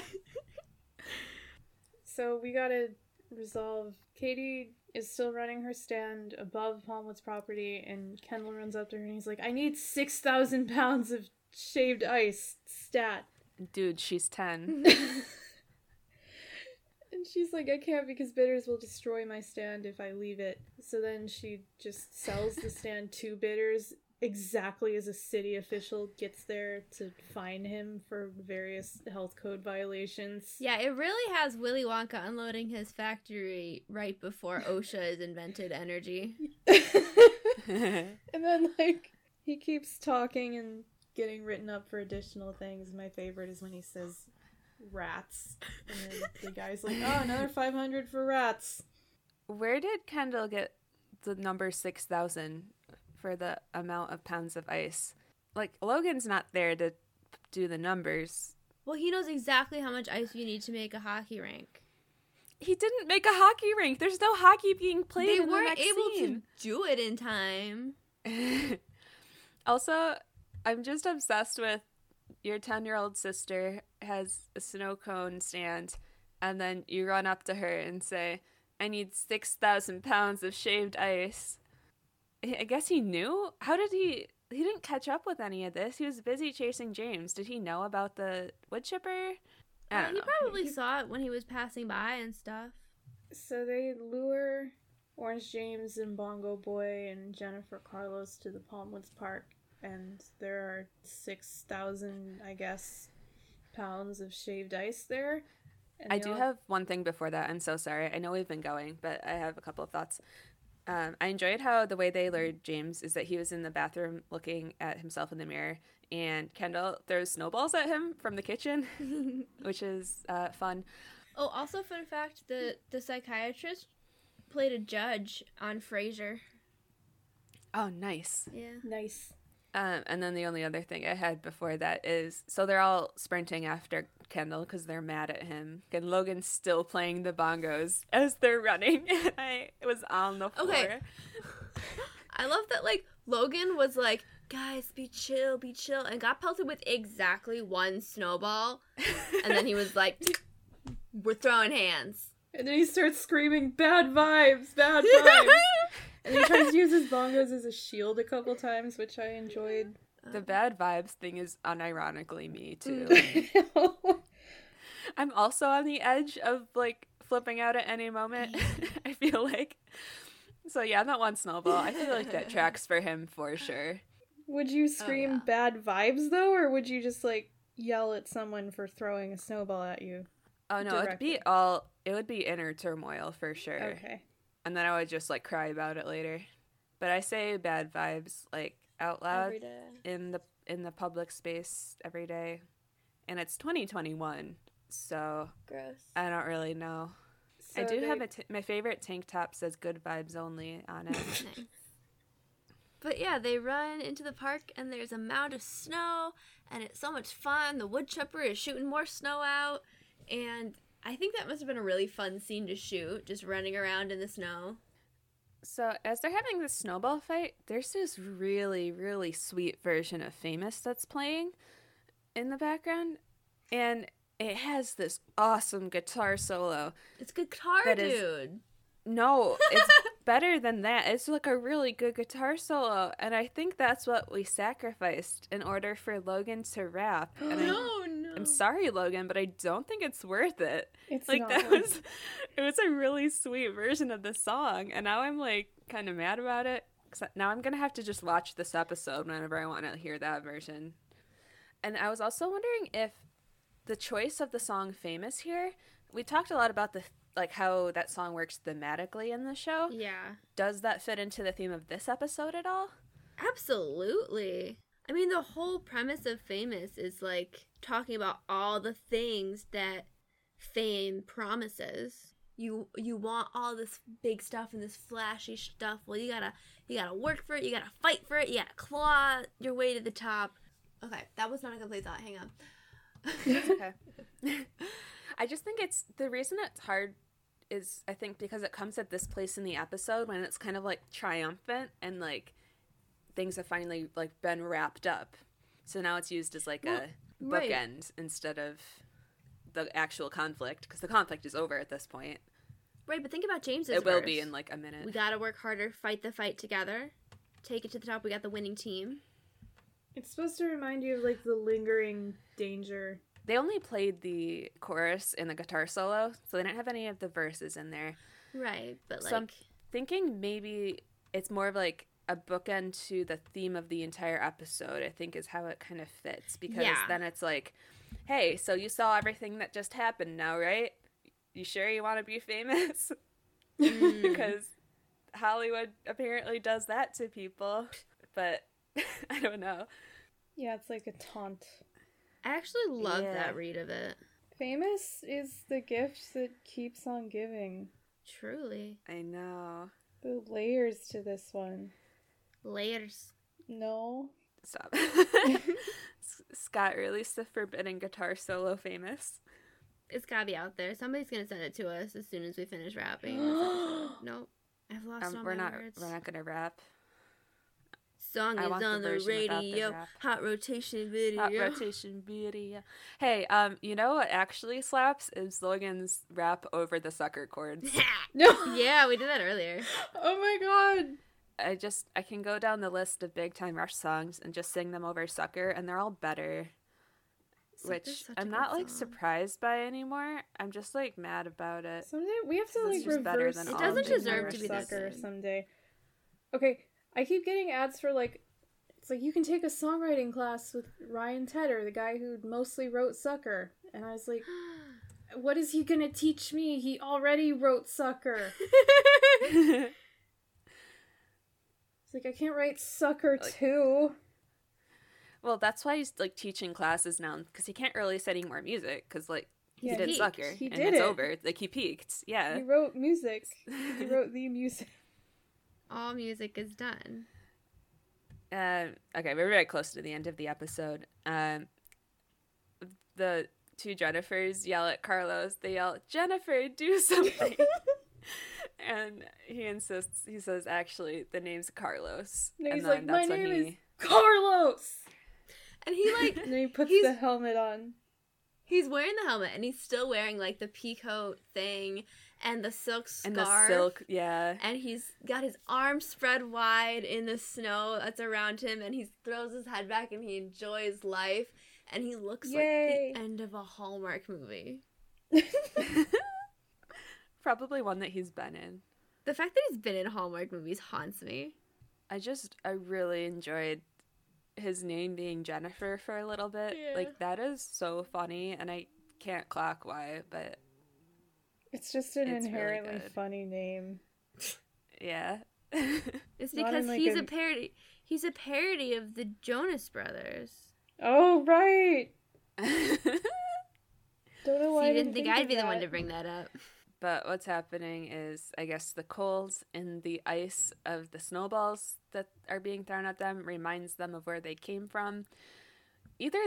So we gotta resolve. Katie is still running her stand above Palmwood's property, and Kendall runs up to her and he's like, "I need six thousand pounds of shaved ice stat." Dude, she's 10. And she's like, I can't because Bitters will destroy my stand if I leave it. So then she just sells the stand to Bitters exactly as a city official gets there to fine him for various health code violations. Yeah, it really has Willy Wonka unloading his factory right before OSHA has invented energy. and then, like, he keeps talking and getting written up for additional things. My favorite is when he says rats. And then the guy's like, oh, another 500 for rats. Where did Kendall get the number 6,000 for the amount of pounds of ice? Like, Logan's not there to do the numbers. Well, he knows exactly how much ice you need to make a hockey rink. He didn't make a hockey rink. There's no hockey being played. They weren't next able scene. to do it in time. also, I'm just obsessed with your 10 year old sister has a snow cone stand, and then you run up to her and say, I need 6,000 pounds of shaved ice. I I guess he knew? How did he. He didn't catch up with any of this. He was busy chasing James. Did he know about the wood chipper? I Uh, don't he know. probably saw it when he was passing by and stuff. So they lure Orange James and Bongo Boy and Jennifer Carlos to the Palmwoods Park, and there are 6,000, I guess, pounds of shaved ice there. And I do all- have one thing before that. I'm so sorry. I know we've been going, but I have a couple of thoughts. Um, I enjoyed how the way they lured James is that he was in the bathroom looking at himself in the mirror, and Kendall throws snowballs at him from the kitchen, which is uh, fun. Oh, also fun fact: the the psychiatrist played a judge on Frasier. Oh, nice. Yeah. Nice. Um, and then the only other thing I had before that is so they're all sprinting after Kendall because they're mad at him. And Logan's still playing the bongos as they're running. I was on the floor. Okay. I love that like Logan was like, guys, be chill, be chill, and got pelted with exactly one snowball, and then he was like, we're throwing hands. And then he starts screaming, bad vibes, bad vibes. and he tries to use his bongos as a shield a couple times, which I enjoyed. The bad vibes thing is unironically me too. I'm also on the edge of like flipping out at any moment. I feel like. So yeah, that one snowball. I feel like that tracks for him for sure. would you oh, scream yeah. bad vibes though, or would you just like yell at someone for throwing a snowball at you? Oh no, it'd be all. It would be inner turmoil for sure. Okay. and then I would just like cry about it later. But I say bad vibes like out loud Every day. in the in the public space every day, and it's 2021, so Gross. I don't really know. I do they- have a t- my favorite tank top says "Good Vibes Only" on it. Nice. But yeah, they run into the park and there's a mound of snow and it's so much fun. The wood chipper is shooting more snow out and I think that must have been a really fun scene to shoot, just running around in the snow. So as they're having this snowball fight, there's this really really sweet version of "Famous" that's playing in the background, and it has this awesome guitar solo. It's guitar That is- dude. No, it's better than that. It's like a really good guitar solo, and I think that's what we sacrificed in order for Logan to rap. And no, no. I'm sorry, Logan, but I don't think it's worth it. It's Like not that worth was, it was a really sweet version of the song, and now I'm like kind of mad about it. 'cause now I'm gonna have to just watch this episode whenever I want to hear that version. And I was also wondering if the choice of the song "Famous" here. We talked a lot about the like how that song works thematically in the show. Yeah. Does that fit into the theme of this episode at all? Absolutely. I mean, the whole premise of Famous is like talking about all the things that fame promises. You you want all this big stuff and this flashy stuff. Well, you gotta you gotta work for it. You gotta fight for it. You gotta claw your way to the top. Okay, that was not a complete thought. Hang on. okay. I just think it's the reason it's hard is I think because it comes at this place in the episode when it's kind of like triumphant and like things have finally like been wrapped up. So now it's used as like Well, a right. bookend instead of the actual conflict because the conflict is over at this point. Right, but think about James's. it will be in like a minute. We gotta work harder, fight the fight together, take it to the top. We got the winning team. It's supposed to remind you of like the lingering danger. They only played the chorus and the guitar solo, so they didn't have any of the verses in there. Right, but like. So I'm thinking maybe it's more of like a bookend to the theme of the entire episode, I think is how it kind of fits. Because Yeah. then it's like, hey, so you saw everything that just happened now, right? You sure you want to be famous? mm. because Hollywood apparently does that to people. But I don't know. Yeah, it's like a taunt. I actually love Yeah. that read of it. Famous is the gift that keeps on giving. Truly. I know. The layers to this one. Layers. No. Stop. Scott released the Forbidden Guitar solo famous. It's gotta be out there. Somebody's gonna send it to us as soon as we finish rapping. nope. I've lost all Um, we're my not words. we're not gonna rap. Song I is on the, the radio. rap. Hot rotation video. Hot rotation video. Hey, um, you know what actually slaps is Logan's rap over the sucker chords. No. yeah, we did that earlier. Oh my god. I just I can go down the list of big time rush songs and just sing them over sucker and they're all better. Sucker's Which such a I'm good not like song. surprised by anymore. I'm just like mad about it. Someday we have to like is better reverse. than It doesn't deserve to be sucker good. someday. Okay, I keep getting ads for like. It's like you can take a songwriting class with Ryan Tedder, the guy who mostly wrote Sucker, and I was like, "What is he gonna teach me? He already wrote Sucker." It's like I can't write Sucker Like- too. well, that's why he's like teaching classes now because he can't release any more music because like he Yeah, did he- sucker he and did it's it. over. Like he peaked. Yeah. He wrote music. He wrote the music. All music is done. Uh, okay, we're very close to the end of the episode. Um, the two Jennifers yell at Carlos. They yell, "Jennifer, do something!" and he insists. He says, "Actually, the name's Carlos." And and he's like, "My name he- is Carlos." And he like And then he puts the helmet on. he's wearing the helmet and he's still wearing like the peacoat thing and the silk scarf. and the silk. Yeah, and he's got his arms spread wide in the snow that's around him and he throws his head back and he enjoys life and he looks Yay. like the end of a Hallmark movie. probably one that he's been in. The fact that he's been in Hallmark movies haunts me. I just I really enjoyed his name being Jennifer for a little bit. Yeah. Like that is so funny, and I can't clock why, but It's just an It's inherently good. funny name. yeah. It's because like, he's a an- parody. He's a parody of the Jonas Brothers. Oh right. Don't know So why. I you didn't think, I'd of be the one to bring that up. But what's happening is, I guess, the cold and the ice of the snowballs that are being thrown at them reminds them of where they came from. Either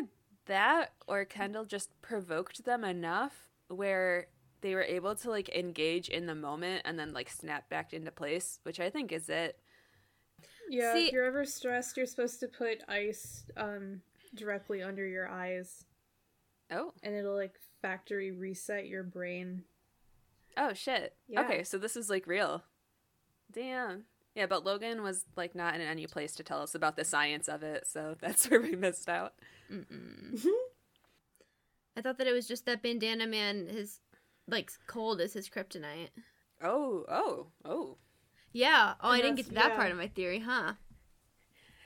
that or Kendall just provoked them enough where they were able to like engage in the moment and then like snap back into place, which I think is it. Yeah, See- if you're ever stressed, you're supposed to put ice um directly under your eyes, Oh, and it'll like factory reset your brain. Oh shit. Yeah. Okay, so this is like real. Damn. Yeah, but Logan was like not in any place to tell us about the science of it, so that's where we missed out. Mm-mm. I thought that it was just that Bandana Man, his like cold is his kryptonite. Oh, oh, oh. Yeah. Oh, I didn't get to that yeah. part of my theory, huh?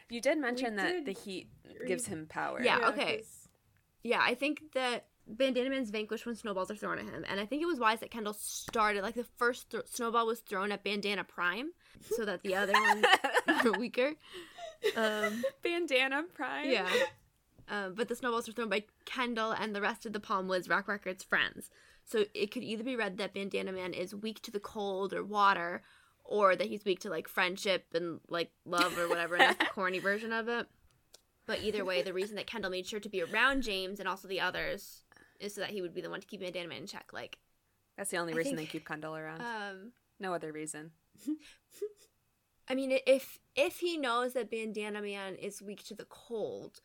You did mention that did the heat gives him power. Yeah. okay. 'cause- Yeah, I think that Bandana Man's vanquished when snowballs are thrown at him, and I think it was wise that Kendall started like the first th- snowball was thrown at Bandana Prime, so that the other ones were weaker. Um, Bandana Prime. yeah. Um, but the snowballs were thrown by Kendall and the rest of the Palm Woods Rocque Records friends. So it could either be read that Bandana Man is weak to the cold or water, or that he's weak to like friendship and like love or whatever, and that's the corny version of it. But either way, the reason that Kendall made sure to be around James and also the others is so that he would be the one to keep Bandana Man in check. Like, That's the only I reason think- they keep Kendall around. um, no other reason. I mean, if if he knows that Bandana Man is weak to the cold,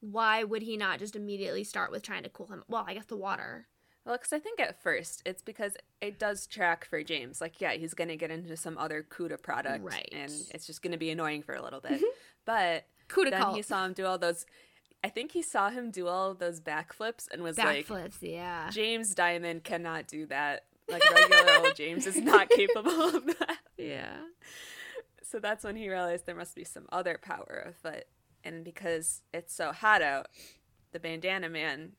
why would he not just immediately start with trying to cool him? Well, I guess the water. Well, because I think at first it's because it does track for James. Like, yeah, he's going to get into some other Cuda product. Right. And it's just going to be annoying for a little bit. but Cuda then cult. he saw him do all those. I think he saw him do all those backflips and was like, Backflips, yeah. James Diamond cannot do that. Like, regular old James is not capable of that. Yeah. So that's when he realized there must be some other power of afoot. And because it's so hot out, the bandana man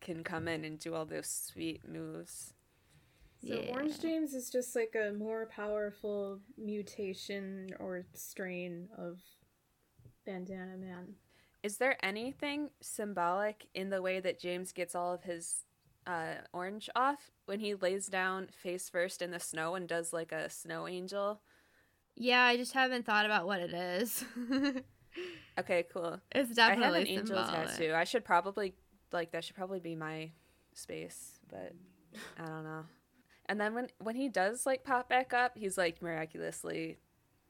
can come in and do all those sweet moves. So Orange James is just like a more powerful mutation or strain of Bandana Man. Is there anything symbolic in the way that James gets all of his uh, orange off when he lays down face first in the snow and does like a snow angel? Yeah, I just haven't thought about what it is. Okay, cool. it's definitely I have an angel symbolic. tattoo. I should probably like that should probably be my space, but I don't know. And then when when he does like pop back up, he's like miraculously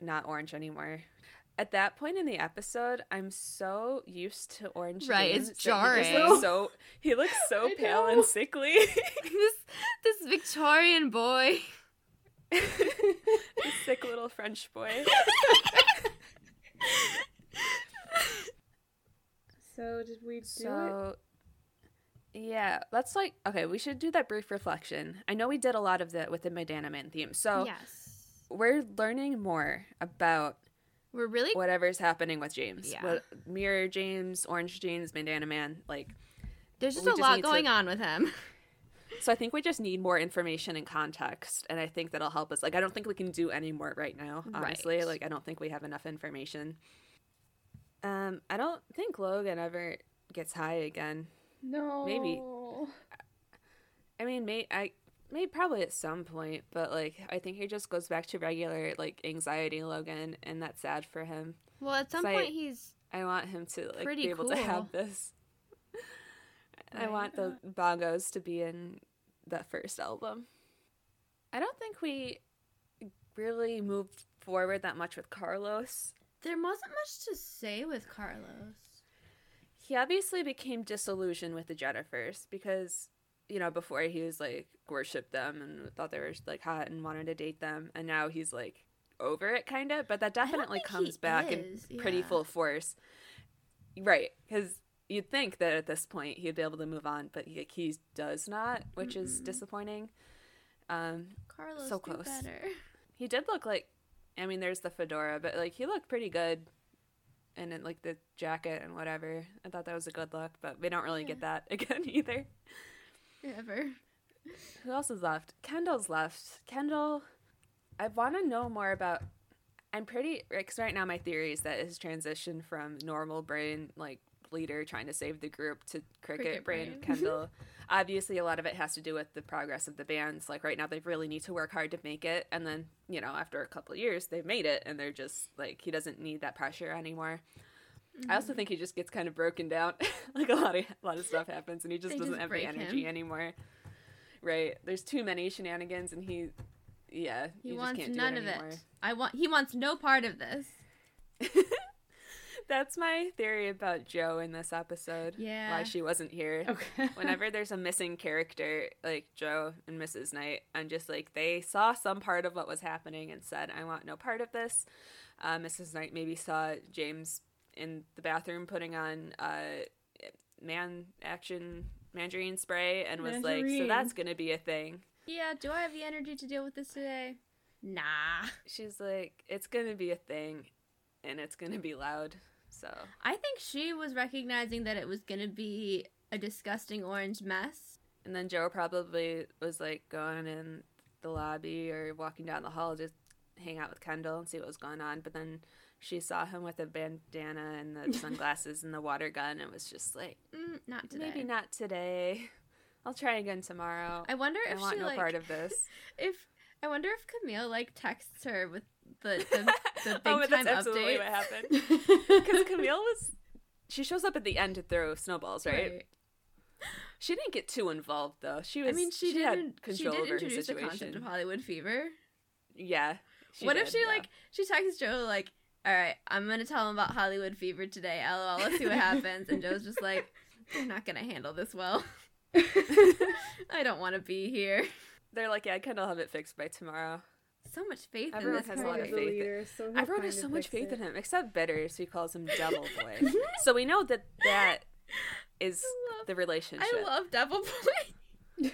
not orange anymore. At that point in the episode, I'm so used to Orange. Right, James it's that he jarring. looks so he looks so I pale know. and sickly. this this Victorian boy. this sick little French boy. So did we do it? Yeah, let's like okay. We should do that brief reflection. I know we did a lot of that with the Bandana Man theme, so yes, we're learning more about we're really whatever's happening with James. Yeah. What, Mirror James, Orange James, Bandana Man, like. there's just a just lot need to- going on with him. So I think we just need more information and context, and I think that'll help us. Like, I don't think we can do any more right now. Honestly, Right. like I don't think we have enough information. Um, I don't think Logan ever gets high again. No. Maybe. I mean, may I maybe probably at some point, but like I think he just goes back to regular like anxiety Logan, and that's sad for him. Well, at some So I- point he's I want him to like Pretty be able to have this. I want the uh-huh. bongos to be in that first album. I don't think we really moved forward that much with Carlos. there wasn't much to say with Carlos. He obviously became disillusioned with the Jennifers because, you know, before he was like worshipped them and thought they were like hot and wanted to date them, and now he's like over it kind of. But that definitely comes back is, in pretty full force, right? Because you'd think that at this point he'd be able to move on, but he, he does not, which is Mm-mm. disappointing. Um, Carlos, So close. better. he did look like, I mean, there's the fedora, but like he looked pretty good. And then, like the jacket and whatever, I thought that was a good look, but we don't really get that again either. Ever. Who else is left? Kendall's left. Kendall, I want to know more about. I'm pretty because right now my theory is that his transition from normal brain like leader trying to save the group to cricket, Cricket brain, brain. Kendall. Obviously, a lot of it has to do with the progress of the bands. Like right now, they really need to work hard to make it, and then you know after a couple of years, they've made it, and they're just like he doesn't need that pressure anymore. I also Mm-hmm. think he just gets kind of broken down. like a lot of a lot of stuff happens, and he just They doesn't just have the energy him. anymore. Right? There's too many shenanigans, and he, yeah, He just wants can't do none of anymore. it. I want. He wants no part of this. That's my theory about Jo in this episode. Yeah. Why she wasn't here. Okay. Whenever there's a missing character like Jo and Mrs. Knight, I'm just like they saw some part of what was happening and said, "I want no part of this." Uh, Mrs. Knight maybe saw James in the bathroom putting on uh, man action mandarin spray and was like, "So that's gonna be a thing." Yeah. Do I have the energy to deal with this today? Nah. She's like, "It's gonna be a thing, and it's gonna be loud." So I think she was recognizing that it was gonna be a disgusting orange mess. And then Jo probably was like going in the lobby or walking down the hall to hang out with Kendall and see what was going on. But then she saw him with a bandana and the sunglasses and the water gun and was just like, Mm, not today. maybe not today. I'll try again tomorrow. I wonder I if want she no like part of this. if I wonder if Camille like texts her with the the, the big oh, time that's absolutely updates. what happened. Because Camille was, she shows up at the end to throw snowballs, right? She didn't get too involved though. She was. I mean, she, had did. She control did over her introduce the concept of Hollywood fever. Yeah. what if she yeah. like she texts Jo like, "All right, I'm gonna tell him about Hollywood fever today. LOL. Let's see what happens." And Jo's just like, "They're not gonna handle this well. I don't want to be here." They're like, yeah, Kendall have it fixed by tomorrow. So much faith Everyone in this has a lot of faith. Leader, so Everyone has so much faith it. in him, except Bitters, who calls him Devil Boy. so we know that that is love- the relationship. I love Devil Boy.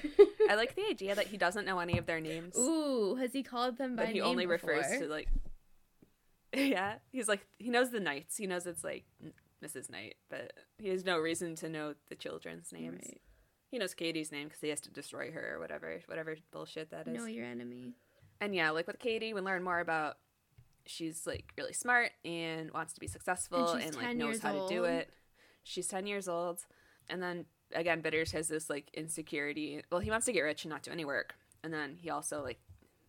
I like the idea that he doesn't know any of their names, Ooh, has he called them by but he name only refers before? to like. Yeah, he's like he knows the knights. He knows it's like Mrs. Knight, but he has no reason to know the children's names. Right. He knows Katie's name because he has to destroy her or whatever, whatever bullshit that is. Know your enemy. And yeah, like with Katie, we learn more about she's like really smart and wants to be successful she's and, like knows how to do it. She's 10 years old. And then again, Bitters has this like insecurity. Well, he wants to get rich and not do any work. And then he also like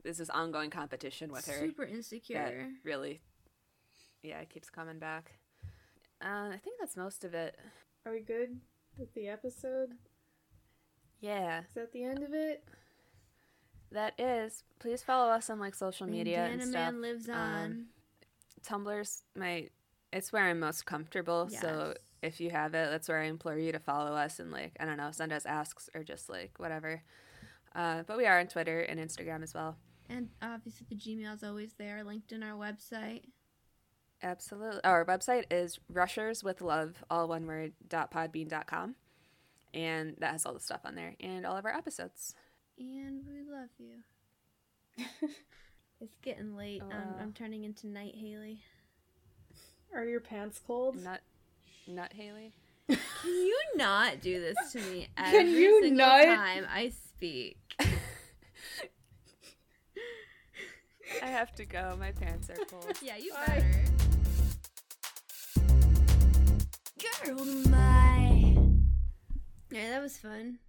there's this ongoing competition with her Super insecure. really yeah, it keeps coming back. Uh, I think that's most of it. Are we good with the episode? Yeah, Is that the end of it? that is. Please follow us on like social media and Bandana stuff. Man lives Um, on. Tumblr's my it's where I'm most comfortable. So if you have it, that's where I implore you to follow us and like I don't know, send us asks or just like whatever. Uh, but we are on Twitter and Instagram as well. And obviously the Gmail's always there, linked in our website. Absolutely. Our website is rushers with love, all one word, dot podbean dot com. And that has all the stuff on there and all of our episodes. And we love you. it's getting late. um, Uh. I'm turning into Night Haley. Are your pants cold? Nut Nut Haley. Can you not do this to me Can you single not? time I speak? I have to go. My pants are cold. Yeah, you Bye. Girl, my. Yeah, that was fun.